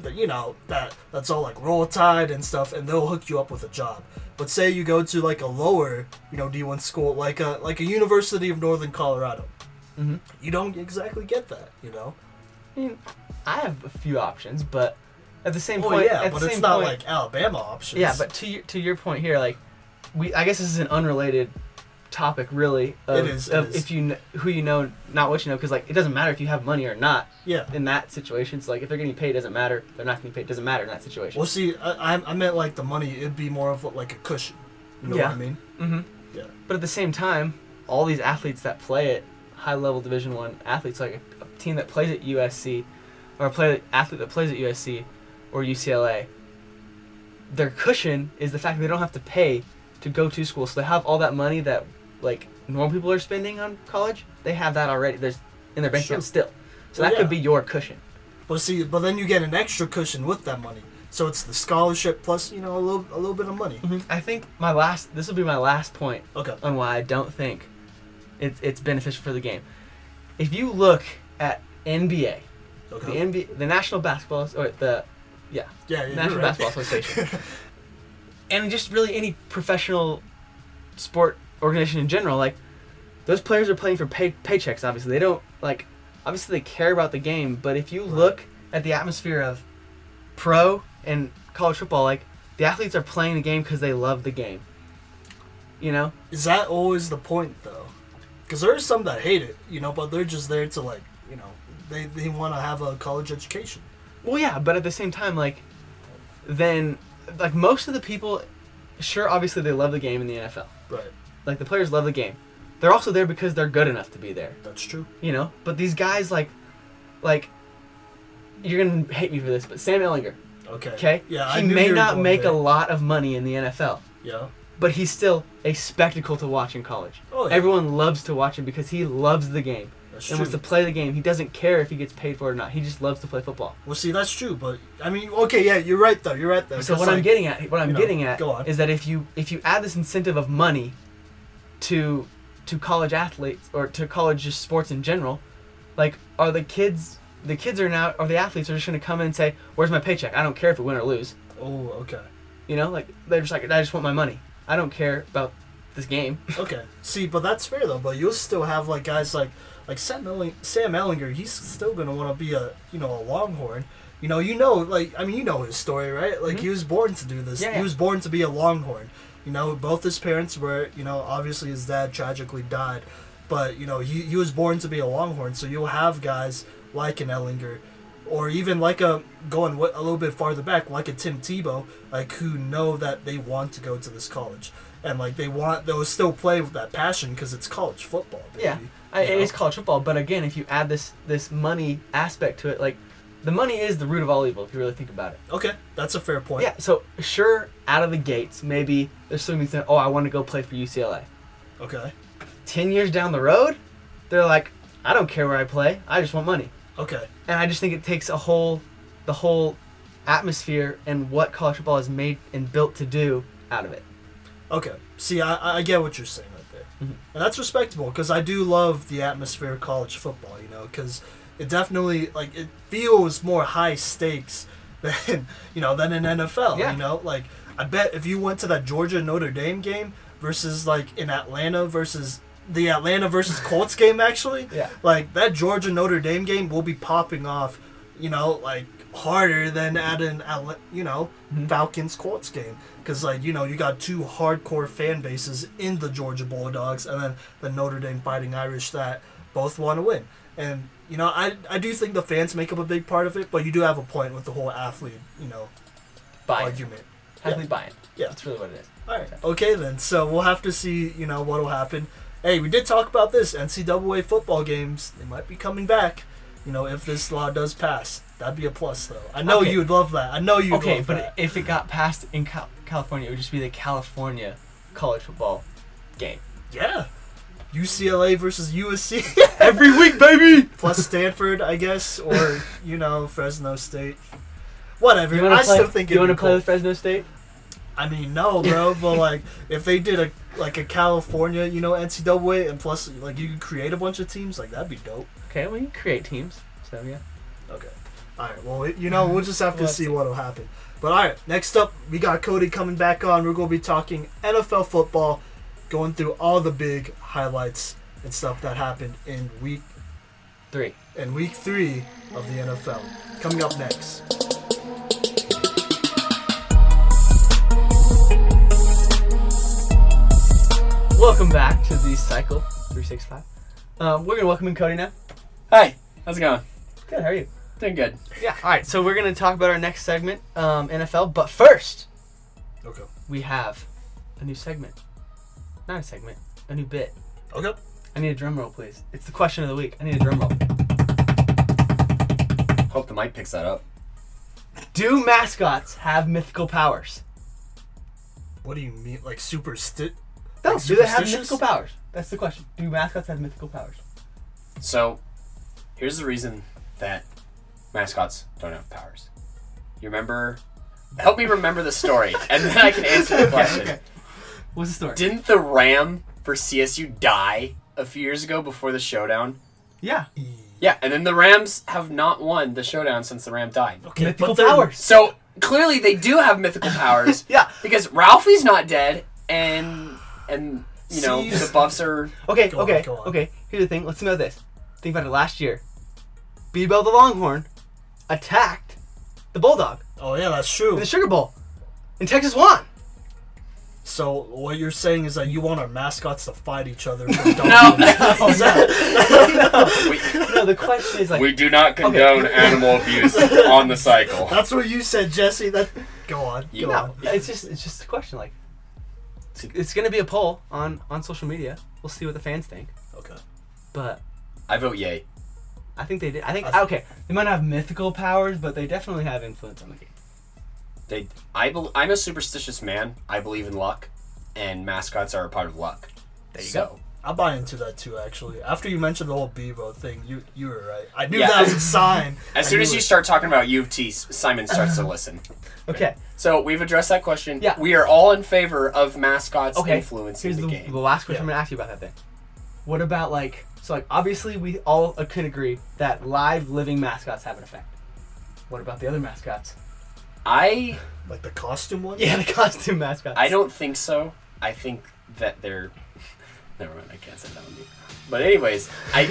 that you know that that's all like roll tide and stuff, and they'll hook you up with a job. But say you go to like a lower, you know, D1 school, like a like a University of Northern Colorado, hmm you don't exactly get that. You know. I mean, I have a few options, but at the same Well, point, yeah, at but the it's same not point, like Alabama options. yeah. But to your, to your point here, like, we I guess this is an unrelated topic, really. Of, It is, it of is. if you kn- who you know, not what you know, because like it doesn't matter if you have money or not Yeah. in that situation. So like if they're getting paid, it doesn't matter. If they're not getting paid, it doesn't matter in that situation. Well, see, I, I- I meant like the money. It'd be more of like a cushion. You know Yeah. what I mean? Mm-hmm. Yeah. But at the same time, all these athletes that play at high level Division One athletes, like a, a team that plays at USC, or a play athlete that plays at USC or UCLA, their cushion is the fact that they don't have to pay to go to school. So they have all that money that like normal people are spending on college. They have that already. There's in their bank Sure. account still. So Well, that yeah. could be your cushion. But see, but then you get an extra cushion with that money. So it's the scholarship plus, you know, a little a little bit of money. Mm-hmm. I think my last. This will be my last point Okay. on why I don't think it's it's beneficial for the game. If you look at NBA, the NBA, the National Basketball or the yeah, yeah. you're National right. Basketball Association, and just really any professional sport organization in general, like those players are playing for pay, paychecks. Obviously, they don't like. Obviously, they care about the game, but if you Right. look at the atmosphere of pro and college football, like the athletes are playing the game because they love the game. You know, Is that always the point though? Because there's some that hate it, you know, but they're just there to like, you know, they they want to have a college education. Well, yeah, but at the same time, like, then, like, most of the people, sure, obviously they love the game in the NFL. Right. Like, the players love the game. They're also there because they're good enough to be there, That's true. you know? But these guys, like, like, you're gonna hate me for this, but Sam Ehlinger, Okay. okay? Yeah. I he knew may not make a lot of money in the NFL, Yeah. But he's still a spectacle to watch in college. Oh yeah. Everyone loves to watch him because he loves the game That's and true. wants to play the game. He doesn't care if he gets paid for it or not. He just loves to play football. Well, see, that's true, but I mean, okay, yeah, you're right though. You're right though. So what I'm getting at, what I'm you know, getting at, is that if you if you add this incentive of money to to college athletes or to college just sports in general, like are the kids the kids are now or the athletes are just gonna come in and say, "Where's my paycheck? I don't care if we win or lose." Oh, okay. You know, like they're just like, "I just want my money. I don't care about this game." Okay. See, but that's fair though. But you'll still have like guys like like Sam, Elling- Sam Ehlinger. He's still gonna want to be a you know a Longhorn. You know, you know, like I mean, you know his story, right? Like Mhm. he was born to do this. Yeah, He yeah. was born to be a Longhorn. You know, both his parents were. You know, obviously his dad tragically died, but you know he he was born to be a Longhorn. So you'll have guys like an Ehlinger. Or even like a going a little bit farther back, like a Tim Tebow, like who know that they want to go to this college, and like they want they'll still play with that passion because it's college football. Baby. Yeah. I, it is college football, but again, if you add this this money aspect to it, like the money is the root of all evil if you really think about it. Okay, that's a fair point. Yeah, so sure, out of the gates, maybe there's something saying, "Oh, I want to go play for UCLA." Okay. Ten years down the road, they're like, "I don't care where I play. I just want money." Okay. And I just think it takes a whole, the whole atmosphere and what college football is made and built to do out of it. Okay. See, I I get what you're saying right there, Mhm. and that's respectable because I do love the atmosphere of college football. You know, because it definitely like it feels more high stakes than you know than an NFL. Yeah. You know, like I bet if you went to that Georgia Notre Dame game versus like in Atlanta versus the Atlanta versus Colts game actually, Yeah. like that Georgia Notre Dame game will be popping off, you know, like harder than at an you know Mhm. Falcons Colts game because like you know you got two hardcore fan bases in the Georgia Bulldogs and then the Notre Dame Fighting Irish that both want to win and you know I I do think the fans make up a big part of it but you do have a point with the whole athlete you know Buy argument. Athlete buy it. Yeah. That's really what it is. All right. Okay then. So we'll have to see, you know, what'll happen. Hey, we did talk about this NCAA football games. They might be coming back. You know, if this law does pass, that'd be a plus, though. I know Okay. you'd love that. I know you'd Okay, love but if it got passed in Cal- California, it would just be the California college football game. yeah, UCLA versus USC Every week, baby! plus Stanford, I guess, or you know, Fresno State. Whatever. I play, still think you want to play with Fresno State? I mean, no, bro. but like, if they did a like a California, you know, NCAA, and plus like you could create a bunch of teams, like that'd be dope. Okay, well, you can create teams. So, yeah. Okay. All right. Well, it- you know, we'll just have to see see. what'll happen. But all right, next up, we got Cody coming back on. We're going to be talking NFL football, going through all the big highlights and stuff that happened in week Three. in week three of the NFL. Coming up next. Welcome back to the Cycle 365. Um, we're gonna welcome in Cody now. Hi, how's it going? Good, how are you? Doing good. Yeah. All right, so we're gonna talk about our next segment, um, NFL. But first, Okay. we have a new segment. Not a segment, a new bit. Okay. I need a drum roll, please. It's the question of the week. I need a drum roll. Hope the mic picks that up. Do mascots have mythical powers? What do you mean, like super sti- No. Like do they have mythical powers? That's the question. Do mascots have mythical powers? So, here's the reason that mascots don't have powers. You remember? Help me remember the story, and then I can answer the question. okay. What's the story? Didn't the Ram for CSU die a few years ago before the showdown? yeah. Yeah, and then the Rams have not won the showdown since the Ram died. Okay, mythical powers. So clearly they do have mythical powers Yeah. because Ralphie's not dead, and and you know See, the Buffs are. Okay, Go on, okay, go on. okay. Here's the thing. Let's think about this. Think about it. Last year, Bevo the Longhorn attacked the Bulldog Oh yeah, that's in true. the Sugar Bowl, and Texas won. So what you're saying is that you want our mascots to fight each other? For No. Is that- We, No, the question is like, We do not condone animal abuse on the cycle. That's what you said, Jesse. That go on. You go no, on. it's just it's just a question. Like, it's, it's gonna be a poll on on social media. We'll see what the fans think. Okay. But I vote yay. I think they did. I think okay. They might not have mythical powers, but they definitely have influence on the game. They, I, bel I'm a superstitious man. I believe in luck, and mascots are a part of luck. There you so, I buy into that too. Actually, after you mentioned the whole Bevo thing, you you were right. I knew Yeah. that was a sign. As I soon as you it. start talking about U of T, Simon starts to listen. Okay. So we've addressed that question. Yeah. We are all in favor of mascots Okay. influencing Here's the, the, game. the last question Yeah. I'm gonna ask you about that thing. What about like so like obviously we all uh, can agree that live living mascots have an effect. What about the other mascots? I like the costume one. Yeah, the costume mascots. I don't think so. I think that they're. Never mind. I can't say that on you. But anyways, I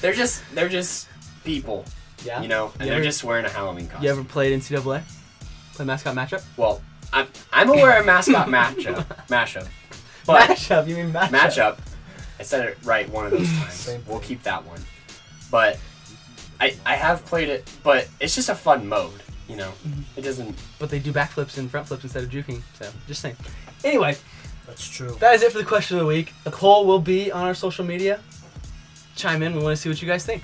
they're just they're just people, Yeah. you know, and You they're ever- just wearing a Halloween costume. You ever played NCAA? Play mascot matchup? Well, I'm I'm aware of mascot matchup mashup, but matchup. You mean matchup? matchup. I said it right one of those times. Same We'll thing. keep that one. But I I have played it, but it's just a fun mode. You know, Mm-hmm. it doesn't. But they do backflips and front flips instead of juking. So just saying. Anyway, That's true. that is it for the question of the week. The poll will be on our social media. Chime in. We want to see what you guys think.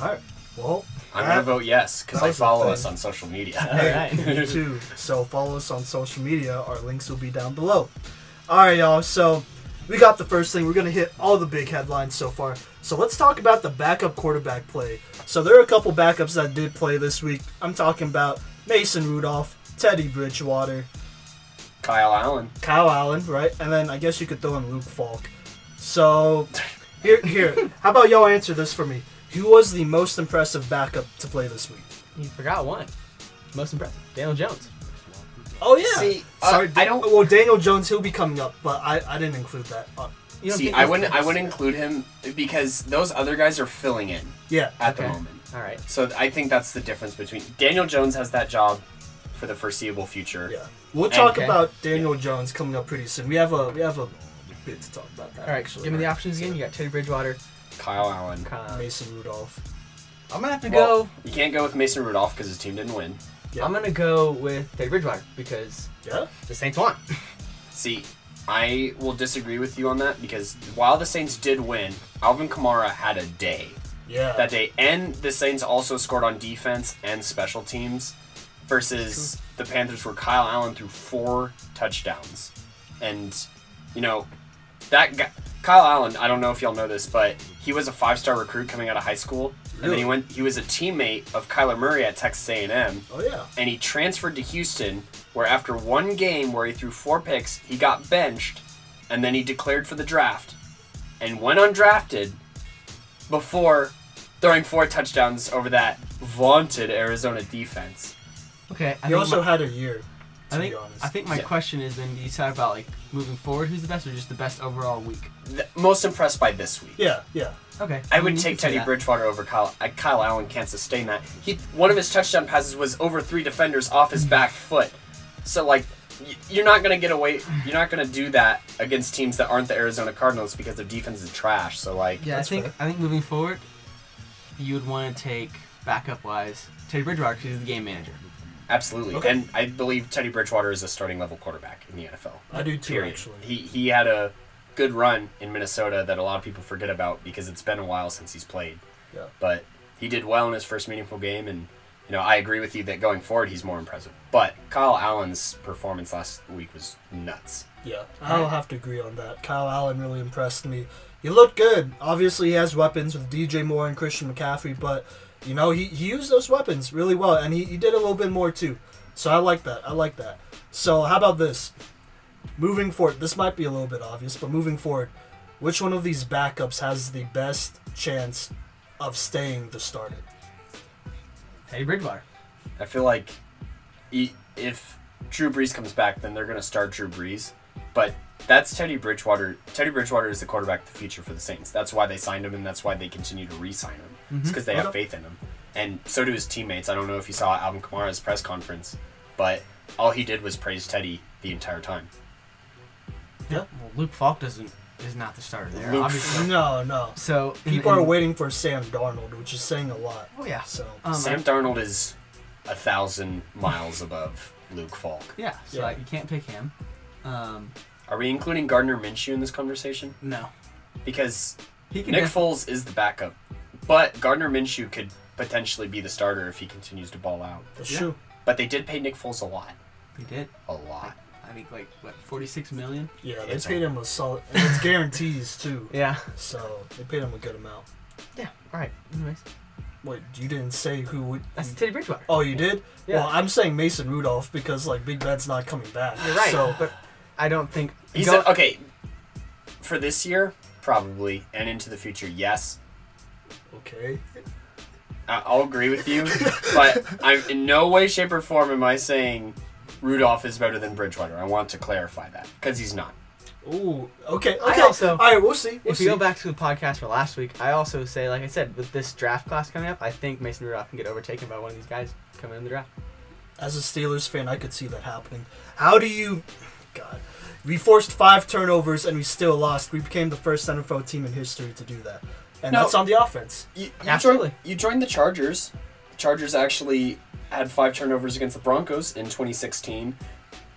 All right. Well, I'm gonna vote yes because I follow us on social media. All right. me too. So follow us on social media. Our links will be down below. All right, y'all. So we got the first thing. We're gonna hit all the big headlines so far. So let's talk about the backup quarterback play. So there are a couple backups that did play this week. I'm talking about Mason Rudolph, Teddy Bridgewater, Kyle Allen. Kyle Allen, right? And then I guess you could throw in Luke Falk. So here, here. How about y'all answer this for me? Who was the most impressive backup to play this week? You forgot one. Most impressive. Daniel Jones. Oh yeah. See, uh, Sorry, I don't. Well, Daniel Jones, he'll be coming up, but I, I didn't include that. Uh, You See, I wouldn't. I wouldn't include him because those other guys are filling in yeah. at the moment. All right. So I think that's the difference between Daniel Jones has that job for the foreseeable future. Yeah. We'll talk Okay. about Daniel Jones coming up pretty soon. We have a we have a bit to talk about that. All right. actually. Give me the options again. You got Teddy Bridgewater. Kyle Allen. Kyle. Mason Rudolph. I'm gonna have to Well, go. You can't go with Mason Rudolph because his team didn't win. Yeah. I'm gonna go with Teddy Bridgewater because Yeah. the Saints won. See, I will disagree with you on that because while the Saints did win, Alvin Kamara had a day Yeah. that day, and the Saints also scored on defense and special teams. Versus the Panthers, where Kyle Allen threw four touchdowns, and you know that guy, Kyle Allen. I don't know if y'all know this, but he was a five-star recruit coming out of high school, and then he went. He was a teammate of Kyler Murray at Texas A&M, oh yeah. and he transferred to Houston, where after one game where he threw four picks, he got benched, and then he declared for the draft, and went undrafted before throwing four touchdowns over that vaunted Arizona defense. Okay. I He also my, had a year. To I think be honest. I think my Yeah. question is then do you decide about like moving forward who's the best or just the best overall week? The, most impressed by this week. Yeah. Yeah. Okay. I mean, would take Teddy. Bridgewater over Kyle. I, Kyle Allen can't sustain that. He one of his touchdown passes was over three defenders off his back foot. So like y- you're not gonna get away. You're not gonna do that against teams that aren't the Arizona Cardinals because their defense is trash. So like, Yeah, That's I think fair. I think moving forward, you would want to take backup wise Teddy Bridgewater because he's the game manager. Absolutely. Okay. And I believe Teddy Bridgewater is a starting level quarterback in the NFL. I do too, Period. actually. He he had a good run in Minnesota that a lot of people forget about because it's been a while since he's played. Yeah. But he did well in his first meaningful game, and you know I agree with you that going forward he's more impressive. But Kyle Allen's performance last week was nuts. Yeah, I'll have to agree on that. Kyle Allen really impressed me. He looked good. Obviously, he has weapons with DJ Moore and Christian McCaffrey, but you know he, he used those weapons really well, and he, he did a little bit more too. So I like that. I like that. So how about this? Moving forward, this might be a little bit obvious, but moving forward, which one of these backups has the best chance of staying the starter? Teddy Bridgewater. I feel like e- if Drew Brees comes back, then they're going to start Drew Brees. But that's Teddy Bridgewater. Teddy Bridgewater is the quarterback of the future for the Saints. That's why they signed him, and that's why they continue to re-sign him. It's because they have faith in him, and so do his teammates. I don't know if you saw Alvin Kamara's press conference, but all he did was praise Teddy the entire time. Well, Luke Falk doesn't is not the starter there. Luke- obviously. No, no. So in- People are waiting for Sam Darnold, which is saying a lot. Oh yeah. So Um, Sam Darnold is a thousand miles above Luke Falk. Yeah. So Yeah. like, you can't pick him. Um, Are we including Gardner Minshew in this conversation? no. Because He can. Nick def- Foles is the backup, but Gardner Minshew could potentially be the starter if he continues to ball out. that's Yeah. true. But they did pay Nick Foles a lot, They did. a lot. I think like what forty six million. Yeah, they It's paid him a solid, and it's guarantees too. Yeah. So they paid him a good amount. Yeah. All right. Anyways, Wait, you didn't say who would? that's Teddy Bridgewater. Oh, you did? Yeah. Well, I'm saying Mason Rudolph because like Big Ben's not coming back. You're right. So but I don't think He's go- a, okay. For this year, probably, and into the future, yes. okay. I- I'll agree with you, but I'm in no way, shape, or form am I saying Rudolph is better than Bridgewater. I want to clarify that because he's not. Ooh. Okay. I Okay. also- All right. We'll see. We'll If see. you go back to the podcast for last week, I also say, like I said, with this draft class coming up, I think Mason Rudolph can get overtaken by one of these guys coming in the draft. As a Steelers fan, I could see that happening. How do you? God, we forced five turnovers and we still lost. We became the first NFL team in history to do that, and No. that's on the offense. You, you Absolutely. Joined, you joined the Chargers. Chargers actually had five turnovers against the Broncos in 2016,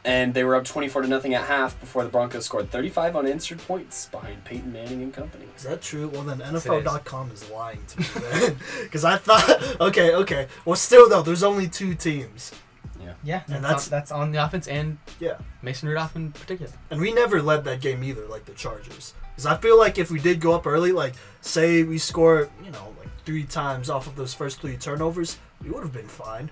and they were up 24 to nothing at half before the Broncos scored 35 unanswered points behind Peyton Manning and company. Is that true? Well, then Yes, NFL.com is lying to me then. Because I thought, okay, okay. Well, still, though, there's only two teams. Yeah, And that's that's- on, that's on the offense and Yeah. Mason Rudolph in particular. And we never led that game either, like the Chargers. Because I feel like if we did go up early, like, say we score, you know, like three times off of those first three turnovers, we would have been fine.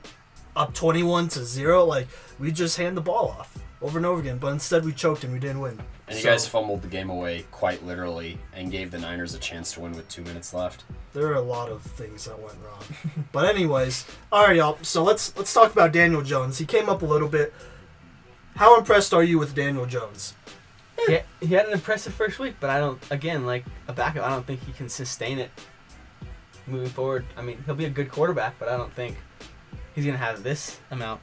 Up 21 to 0, like, we just hand the ball off over and over again. But instead, we choked and we didn't win. And you So, guys fumbled the game away quite literally and gave the Niners a chance to win with two minutes left. there are a lot of things that went wrong. but anyways, all right, y'all. So let's let's talk about Daniel Jones. He came up a little bit. How impressed are you with Daniel Jones? he, he had an impressive first week, but I don't. Again, like a backup, I don't think he can sustain it moving forward. I mean, he'll be a good quarterback, but I don't think he's gonna have this amount,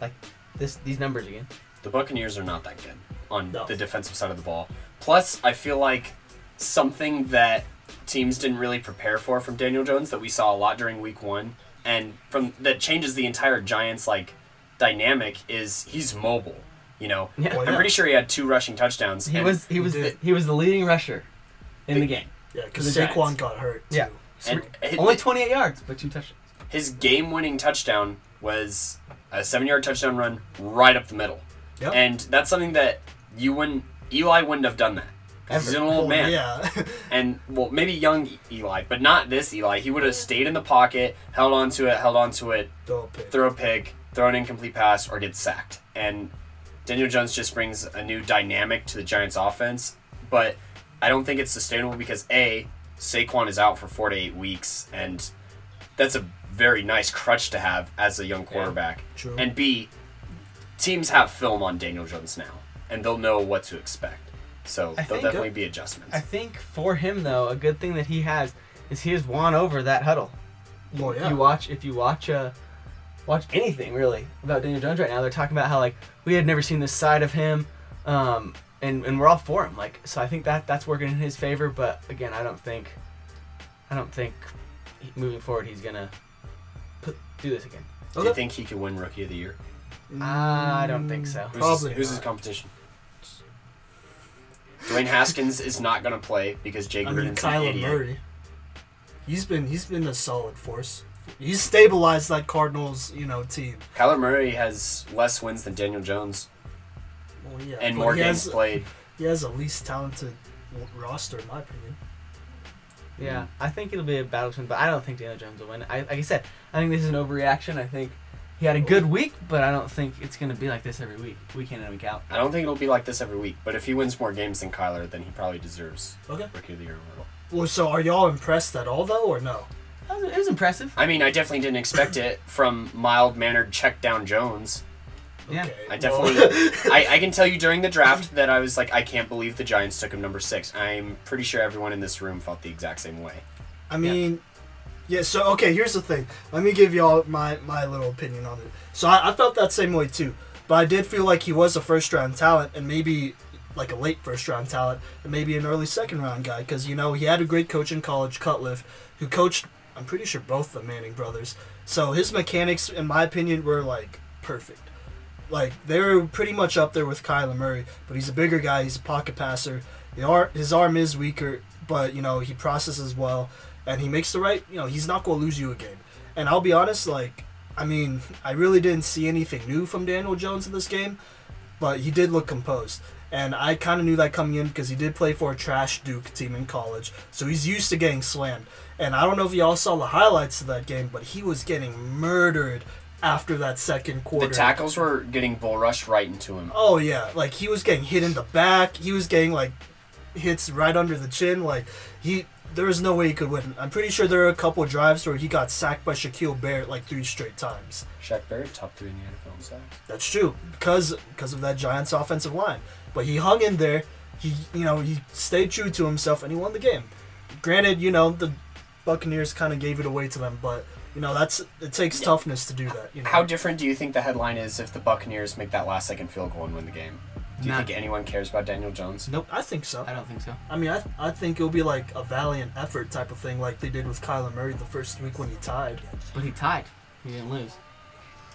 like this these numbers again. The Buccaneers are not that good on No. the defensive side of the ball. Plus, I feel like something that teams didn't really prepare for from Daniel Jones that we saw a lot during week one and from that changes the entire Giants like dynamic is he's mobile. You know, Yeah. Well, I'm pretty sure he had two rushing touchdowns. He was he was the, he was the leading rusher in the game. Yeah, because The Saquon Giants. got hurt. Too. Yeah. and his, Only 28 yards, but two touchdowns. his game-winning touchdown was a seven-yard touchdown run right up the middle, Yep. and that's something that you wouldn't Eli wouldn't have done that. He's an old man. Yeah. and well, maybe young Eli, but not this Eli. He would have stayed in the pocket, held onto it, held onto it, Throw a pick. throw a pick, throw an incomplete pass, or get sacked. And Daniel Jones just brings a new dynamic to the Giants' offense, but I don't think it's sustainable because a Saquon is out for four to eight weeks, and that's a very nice crutch to have as a young quarterback. True. And b teams have film on Daniel Jones now, and they'll know what to expect. So I there'll think- definitely be adjustments. I think for him though, a good thing that he has is he has won over that huddle. Well, yeah. You watch if you watch uh, watch anything really about Daniel Jones right now. They're talking about how like we had never seen this side of him, um, and and we're all for him. Like so, I think that that's working in his favor. But again, I don't think, I don't think moving forward he's gonna put do this again. Do you think he could win Rookie of the Year? I don't think so. Who's, Probably his, who's his competition? Dwayne Haskins is not going to play because Jay I mean, Gruden's an Kyler idiot. Murray. He's been he's been a solid force. He's stabilized that Cardinals, you know, team. Kyler Murray has less wins than Daniel Jones Well, yeah, and but more he games has, played. He has a least talented roster, in my opinion. Yeah, I think it'll be a battle between, but I don't think Daniel Jones will win. I, like I said, I think this is an overreaction. I think he had a good week, but I don't think it's gonna be like this every week, week in and week out. I don't think it'll be like this every week, but if he wins more games than Kyler, then he probably deserves Okay. Rookie of the Year. medal. Well, so are y'all impressed at all, though, or no? It was, impressive. I mean, I definitely didn't expect it from mild mannered check down Jones. Yeah. Okay, I well- definitely, I, I can tell you during the draft that I was like, I can't believe the Giants took him number six. I'm pretty sure everyone in this room felt the exact same way. I mean, yeah. So okay, here's the thing. Let me give y'all my my little opinion on it. So I, I felt that same way too, but I did feel like he was a first round talent and maybe like a late first round talent and maybe an early second round guy because you know he had a great coach in college, Cutcliffe, who coached. I'm pretty sure both the Manning brothers. So his mechanics, in my opinion, were like perfect. Like they were pretty much up there with Kyler Murray, but he's a bigger guy. He's a pocket passer. The ar- his arm is weaker, but you know he processes well, and he makes the right. You know he's not going to lose you a game. And I'll be honest, like I mean, I really didn't see anything new from Daniel Jones in this game, but he did look composed. And I kind of knew that coming in because he did play for a trash Duke team in college, so he's used to getting slammed. And I don't know if y'all saw the highlights of that game, but he was getting murdered after that second quarter. The tackles were getting bull rushed right into him. Oh yeah, like he was getting hit in the back. He was getting like hits right under the chin. Like he, there was no way he could win. I'm pretty sure there were a couple of drives where he got sacked by Shaquil Barrett like three straight times. Shaq Barrett, top three in the NFL in sacks. That's true because because of that Giants offensive line. But he hung in there. He you know he stayed true to himself and he won the game. Granted, you know the Buccaneers kind of gave it away to them, but you know that's it takes toughness to do that. You know. How different do you think the headline is if the Buccaneers make that last second field goal and win the game? Do you Not- think anyone cares about Daniel Jones? Nope. I think so. I don't think so. I mean, I, I think it'll be like a valiant effort type of thing, like they did with Kyler Murray the first week when he tied. But he tied. He didn't lose.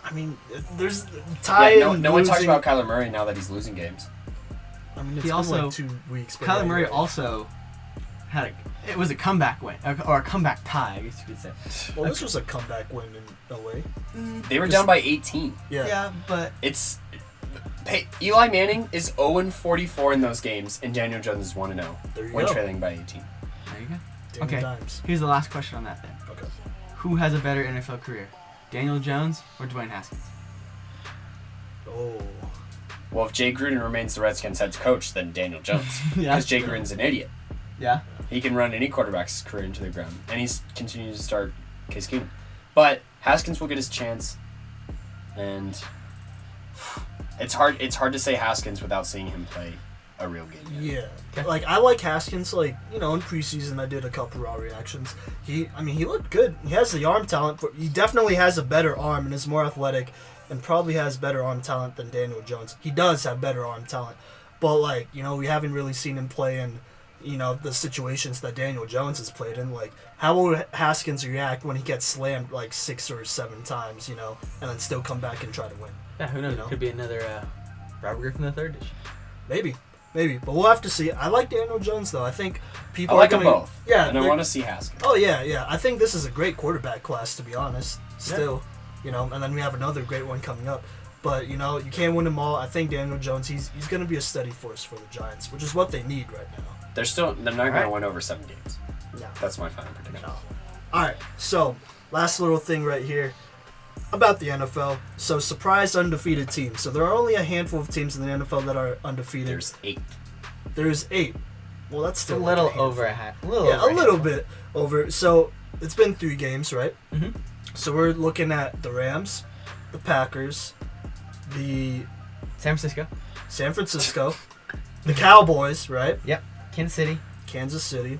I mean, there's tie. Yeah, no, and no one talks losing- about Kyler Murray now that he's losing games. I mean, it's He been also- like two weeks. but Kyler Murray anyway. also had a. It was a comeback win or a comeback tie, I guess you could say. Well, this was a comeback win in LA. They were down by 18. Yeah. Yeah. but It's pay, Eli Manning is 0 44 in those games, and Daniel Jones is 1 0 There you when go. trailing by 18. there you go. Danny Okay. Dimes. Here's the last question on that then. Okay. Who has a better NFL career, Daniel Jones or Dwayne Haskins? Oh. Well, if Jay Gruden remains the Redskins head coach, then Daniel Jones. Yeah. Because Jay Gruden's an idiot. Yeah. He can run any quarterback's career into the ground, and he's continuing to start Case Keenum. But Haskins will get his chance, and it's hard. It's hard to say Haskins without seeing him play a real game. yet. Yeah. Okay. Like I like Haskins. Like you know, in preseason I did a couple raw reactions. He, I mean, he looked good. He has the arm talent. For, he definitely has a better arm and is more athletic, and probably has better arm talent than Daniel Jones. He does have better arm talent, but like you know, we haven't really seen him play in. You know the situations that Daniel Jones has played in. Like, how will Haskins react when he gets slammed like six or seven times? You know, and then still come back and try to win? Yeah. Who knows? You know. Could be another uh, Robert Griffin the third dish. Maybe, maybe, but we'll have to see. I like Daniel Jones though. I think I people like are them gonna, both. Yeah, and I they're- want to see Haskins. Oh yeah, yeah. I think this is a great quarterback class to be honest. Still, you know, and then we have another great one coming up. But you know, you can't win them all. I think Daniel Jones, he's he's going to be a steady force for the Giants, which is what they need right now. They're still. They're not going Alright. to win over seven games. No, That's my final prediction. no. All right. So last little thing right here about the NFL. So surprise undefeated teams. So there are only a handful of teams in the NFL that are undefeated. There's eight. There's eight. Well, that's still a like little handful. over a hat. A little Yeah, over a little handful. bit over. So it's been three games, right? Mhm. So we're looking at the Rams, the Packers, the San Francisco, San Francisco, the Cowboys, right? Yep. Kansas City, Kansas City,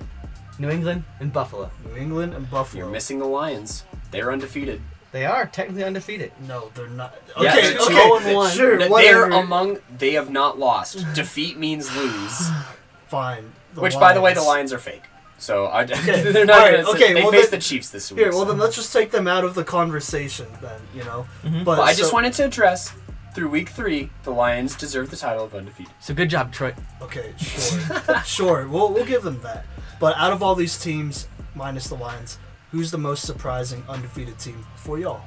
New England, and Buffalo. New England, and Buffalo. You're missing the Lions. They're undefeated. They are technically undefeated. No, they're not. Yeah, Okay, they're okay, two and one. sure, They're whatever. among. They have not lost. Defeat means lose. Fine. the Which, by the way, the Lions. Lions are fake. So I, Okay, they're not. alright, gonna, okay, they well face then- the Chiefs this week. Here, well then let's just take them out of the conversation then, you know. Mhm. But, But I just so- wanted to address through week three, the Lions deserve the title of undefeated. So good job, Troy. Okay, sure, sure. We'll we'll give them that. But out of all these teams, minus the Lions, who's the most surprising undefeated team for y'all?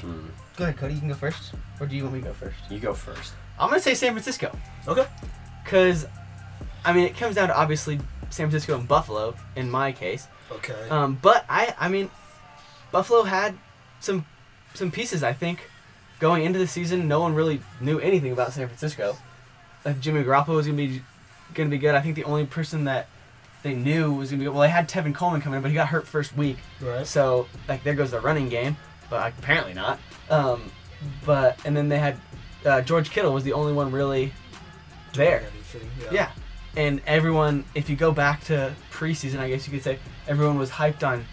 Go ahead, Cody. You can go first, or do you want me to go first? You go first. I'm gonna say San Francisco, Okay. cause I mean it comes down to obviously San Francisco and Buffalo in my case. Okay. Um, but I, I mean, Buffalo had some some pieces. I think going into the season, no one really knew anything about San Francisco. Like Jimmy Garoppolo was gonna be gonna be good. I think the only person that they knew was gonna be well, they had Tevin Coleman coming in, but he got hurt first week. right. So like there goes the running game, but apparently not. Um, but and then they had uh, George Kittle was the only one really there. Anything, Yeah. And everyone, if you go back to preseason, I guess you could say everyone was hyped on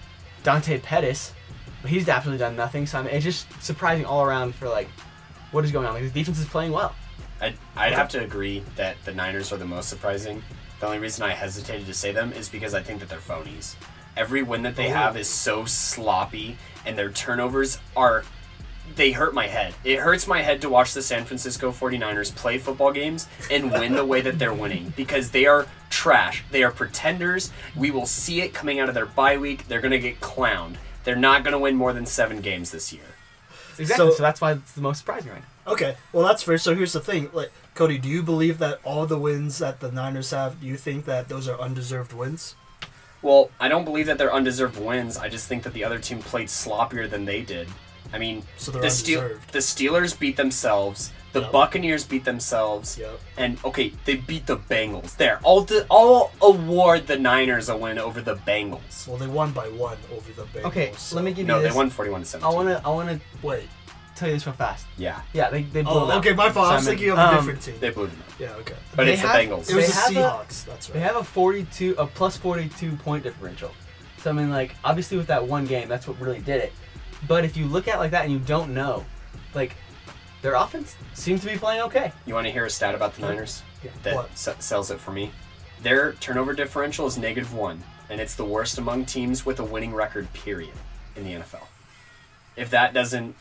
Dante Pettis, but he's absolutely done nothing. So I mean, it's just surprising all around for like what is going on. Like the defense is playing well. I'd, I'd have to agree that the Niners are the most surprising. The only reason I hesitated to say them is because I think that they're phonies. Every win that they Oh. have is so sloppy, and their turnovers are. They hurt my head. It hurts my head to watch the San Francisco 49ers play football games and win the way that they're winning because they are trash. They are pretenders. We will see it coming out of their bye week. They're going to get clowned. They're not going to win more than seven games this year. Exactly. So- So, that's why it's the most surprising right now. Okay. Well, that's fair. So here's the thing, like Cody, do you believe that all the wins that the Niners have, do you think that those are undeserved wins? Well, I don't believe that they're undeserved wins. I just think that the other team played sloppier than they did. I mean, So the, Steel- the Steelers beat themselves. The Yep. Buccaneers beat themselves. Yep. And okay, they beat the Bengals. There, I'll d- I'll award the Niners a win over the Bengals. Well, they won by one over the Bengals. Okay, so- let me give you. No, you they this. won forty-one to I wanna, I wanna Wait. Tell you this real fast. Yeah, Yeah, they they blew Oh, them out. okay, my fault. I was Simon. thinking of a Um, different team. they blew them. out. Yeah, okay. But They it's have- the Bengals. It was They the have a- Seahawks. That's right. They have a 42, a plus 42 point differential. So I mean, like obviously with that one game, that's what really did it. But if you look at it like that and you don't know, like their offense seems to be playing okay. You want to hear a stat about the Niners Yeah. that What? s- sells it for me? Their turnover differential is negative one, and it's the worst among teams with a winning record. Period in the NFL. If that doesn't,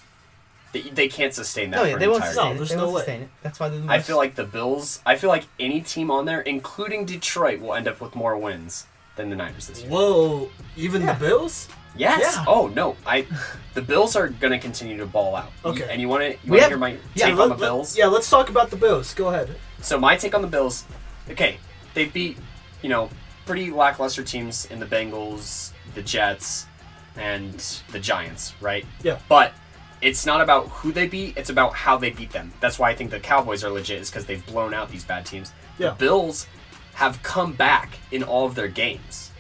they, they can't sustain that No, yeah, an they won't entire sustain No, it. there's They no won't way. sustain it. That's why they're the I feel like the Bills. I feel like any team on there, including Detroit, will end up with more wins than the Niners this year. Whoa, even Yeah. the Bills? Yes. Yeah. Oh no. I. The Bills are gonna continue to ball out. You- Okay. and you want to? You We want to have- hear my yeah, take let- on the let- Bills? yeah, let's talk about the Bills. Go ahead. So my take on the Bills. Okay, they beat, you know, pretty lackluster teams in the Bengals, the Jets, and the Giants, right? Yeah. But it's not about who they beat; it's about how they beat them. That's why I think the Cowboys are legit, is because they've blown out these bad teams. Yeah. The Bills have come back in all of their games.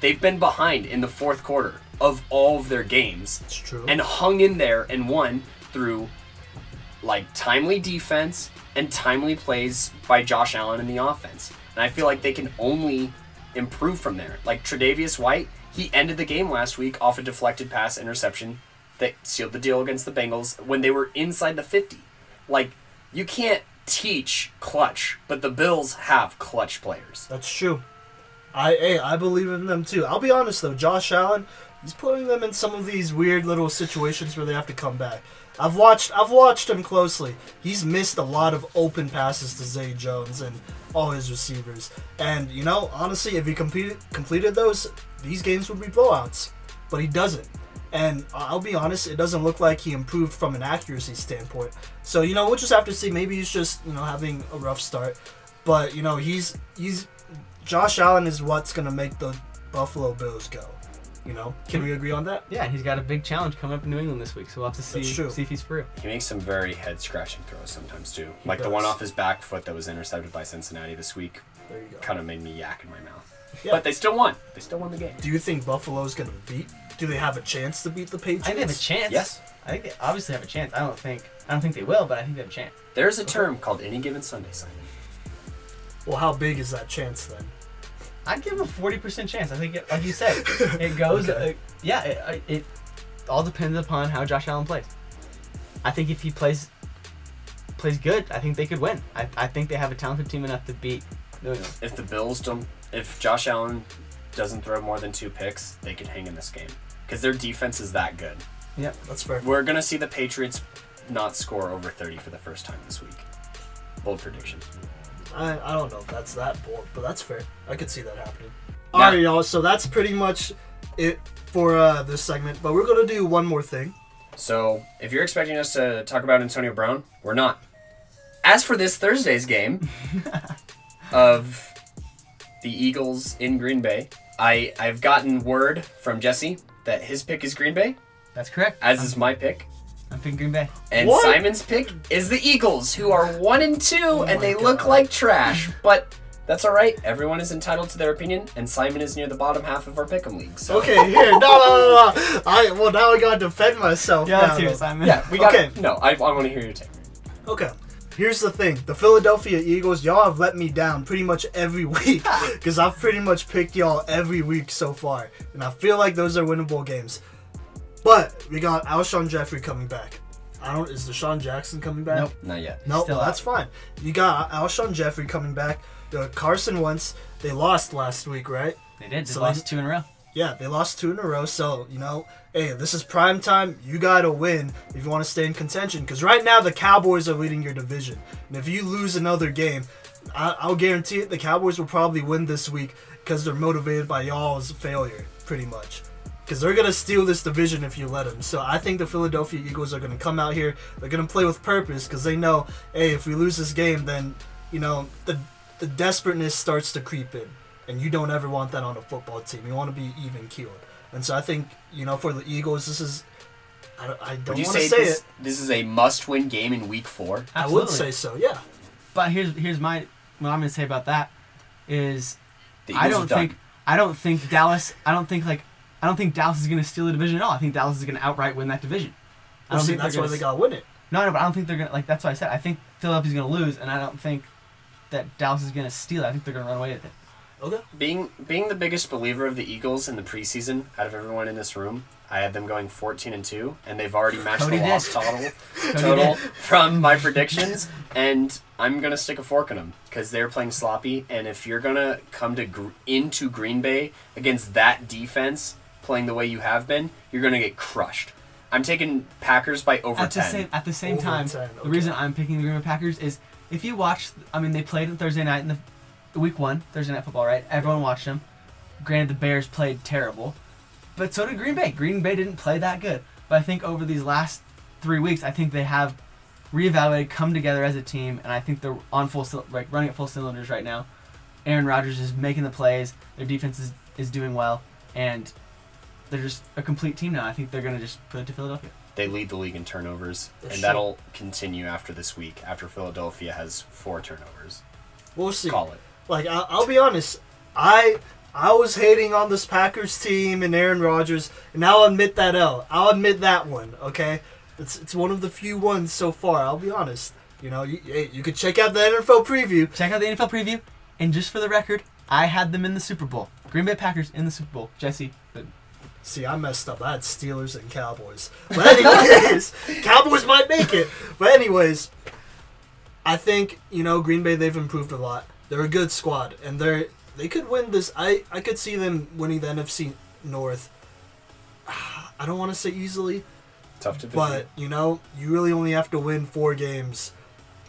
They've been behind in the fourth quarter of all of their games It's true. and hung in there and won through like timely defense and timely plays by Josh Allen in the offense. And I feel like they can only improve from there. Like Tre'Davious White, he ended the game last week off a deflected pass interception that sealed the deal against the Bengals when they were inside the 50. Like you can't teach clutch, but the Bills have clutch players. That's true. I hey, I believe in them too. I'll be honest though, Josh Allen, he's putting them in some of these weird little situations where they have to come back. I've watched I've watched him closely. He's missed a lot of open passes to Zay Jones and all his receivers. And you know, honestly, if he completed completed those, these games would be blowouts. But he doesn't. And I'll be honest, it doesn't look like he improved from an accuracy standpoint. So you know, we'll just have to see. Maybe he's just you know having a rough start. But you know, he's he's Josh Allen is what's gonna make the Buffalo Bills go. You know, can we agree on that? yeah, he's got a big challenge coming up in New England this week, so we'll have to see true. see if he's for real. He makes some very head scratching throws sometimes too. He like the one off his back foot that was intercepted by Cincinnati this week There you go. kind of made me yak in my mouth. Yeah. But they still won. They still won the game. Do you think Buffalo's gonna beat? Do they have a chance to beat the Patriots? I think they have a chance. Yes. I think they obviously have a chance. I don't think I don't think they will, but I think they have a chance. There's a term called any given Sunday, Simon. Well, how big is that chance then? I'd give them a forty percent chance. I think, it, like you said, it goes. Okay. uh, yeah, it, it all depends upon how Josh Allen plays. I think if he plays plays good, I think they could win. I, I think they have a talented team enough to beat New England. If the Bills don't, if Josh Allen doesn't throw more than two picks, they could hang in this game because their defense is that good. Yeah, that's fair. We're gonna see the Patriots not score over 30 for the first time this week. Bold prediction. I, I don't know if that's that bold, but that's fair. I could see that happening. All right, y'all. So that's pretty much it for uh, this segment. But we're gonna do one more thing. So, if you're expecting us to talk about Antonio Brown, we're not. As for this Thursday's game of the Eagles in Green Bay, I I've gotten word from Jesse that his pick is Green Bay, That's correct. as is my pick, I'm picking Green Bay. and What? Simon's pick is the Eagles, who are one and two, oh and Oh my they look God. like trash. But that's all right. Everyone is entitled to their opinion, and Simon is near the bottom half of our pick'em league. So Okay, here. No, no, no, no. I well now I gotta defend myself. Yeah, now, let's hear though. it, Simon. yeah, we got Okay. No, I, I want to hear your take. Okay. Here's the thing. The Philadelphia Eagles, y'all have let me down pretty much every week. Because I've pretty much picked y'all every week so far. And I feel like those are winnable games. But we got Alshon Jeffery coming back. I don't is DeSean Jackson coming back? Nope. Not yet. No, Still that's fine. You got Alshon Jeffery coming back. The Carson Wentz, they lost last week, right? They did. They So lost they- two in a row. Yeah, they lost two in a row. So you know, hey, this is prime time. You gotta win if you want to stay in contention. Because right now the Cowboys are leading your division, and if you lose another game, I- I'll guarantee it. The Cowboys will probably win this week because they're motivated by y'all's failure, pretty much. Because they're gonna steal this division if you let them. So I think the Philadelphia Eagles are gonna come out here. They're gonna play with purpose because they know, hey, if we lose this game, then you know the the desperateness starts to creep in, and you don't ever want that on a football team. You want to be even keeled. And so I think you know for the Eagles, this is. I don't, I don't Would you want say, to say this, it. this is a must-win game in Week Four? I would say so. Yeah. But here's here's my what I'm gonna say about that is I don't think I don't think Dallas I don't think like I don't think Dallas is gonna steal the division at all. I think Dallas is gonna outright win that division. I don't see, think that's why gonna they got to win it. No, no, but I don't think they're gonna like. That's what I said. I think Philadelphia's gonna lose, and I don't think that Dallas is gonna steal it. I think they're gonna run away with it. Okay. being being the biggest believer of the Eagles in the preseason out of everyone in this room. I had them going 14 and 2 and they've already matched Cody the did. loss total total from my predictions and I'm going to stick a fork in them cuz they're playing sloppy and if you're going to come to gr- into Green Bay against that defense playing the way you have been, you're going to get crushed. I'm taking Packers by over At the 10. same at the same Over time, 10, the reason I'm picking the Green Bay Packers is if you watch. I mean, they played on Thursday night in the, the week one Thursday night football, right? Everyone watched them. Granted, the Bears played terrible, but so did Green Bay. Green Bay didn't play that good, but I think over these last three weeks, I think they have reevaluated, come together as a team, and I think they're on full like running at full cylinders right now. Aaron Rodgers is making the plays. Their defense is, is doing well, and they're just a complete team now. I think they're gonna just put it to Philadelphia. They lead the league in turnovers That's and true. that'll continue after this week after Philadelphia has 4 turnovers. We'll see. Call it. Like I, I'll be honest, I I was hating on this Packers team and Aaron Rodgers, and I'll admit that L. I'll admit that one. Okay, it's it's one of the few ones so far. I'll be honest. You know, you, hey, you could check out the NFL preview. Check out the NFL preview, and just for the record, I had them in the Super Bowl. Green Bay Packers in the Super Bowl. Jesse, but See, I messed up. I had Steelers and Cowboys. But anyways, Cowboys might make it. But anyways, I think you know Green Bay. They've improved a lot. They're a good squad, and they're they could win this. I I could see them winning the NFC North. I don't want to say easily, Tough division. but you know you really only have to win four games,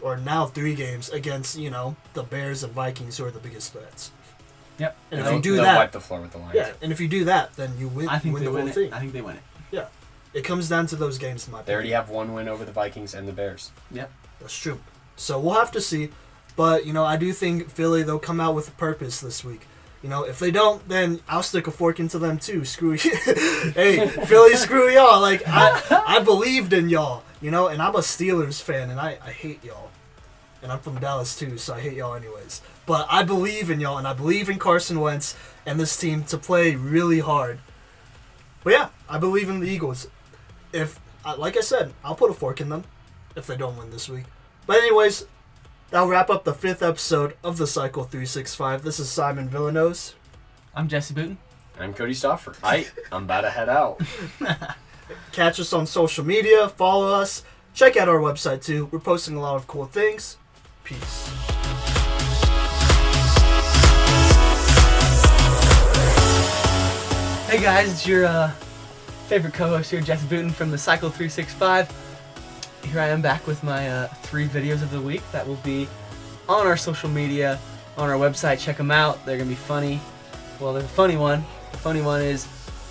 or now three games against you know the Bears and Vikings, who are the biggest threats. yep. And if you do they'll that, wipe the floor with the Lions. yeah, and if you do that, then you win. I think win they the win whole it. thing. I think they win it. Yeah. It comes down to those games, in my They already have one win over the Vikings and the Bears. Yep. That's true. So we'll have to see. But you know, I do think Philly they'll come out with a purpose this week. You know, if they don't, then I'll stick a fork into them too. Screw you. hey, Philly, screw y'all. Like I, I believed in y'all. You know, and I'm a Steelers fan, and I, I hate y'all. And I'm from Dallas too, so I hate y'all anyways. But I believe in y'all, and I believe in Carson Wentz and this team to play really hard. But yeah, I believe in the Eagles. If, like I said, I'll put a fork in them if they don't win this week. But anyways, that'll wrap up the fifth episode of the Cycle 365. This is Simon Villanos. I'm Jesse Booten. I'm Cody Stoffer. I, I'm about to head out. Catch us on social media. Follow us. Check out our website too. We're posting a lot of cool things. Peace. Hey guys, it's your uh, favorite co-host here, Jesse Booten from the Cycle 365. Here I am back with my uh, three videos of the week that will be on our social media, on our website. Check them out. They're gonna be funny. Well, the funny one. The funny one is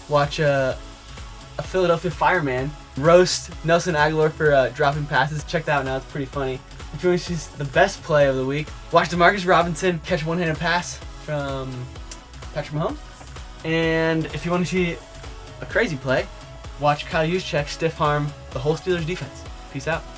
watch a, a Philadelphia fireman roast Nelson Agholor for uh, dropping passes. Check that out now. It's pretty funny. If you want to see the best play of the week, watch Demarcus Robinson catch a one-handed pass from Patrick Mahomes. And if you want to see a crazy play, watch Kyle Juszczyk stiff arm the whole Steelers defense. Peace out.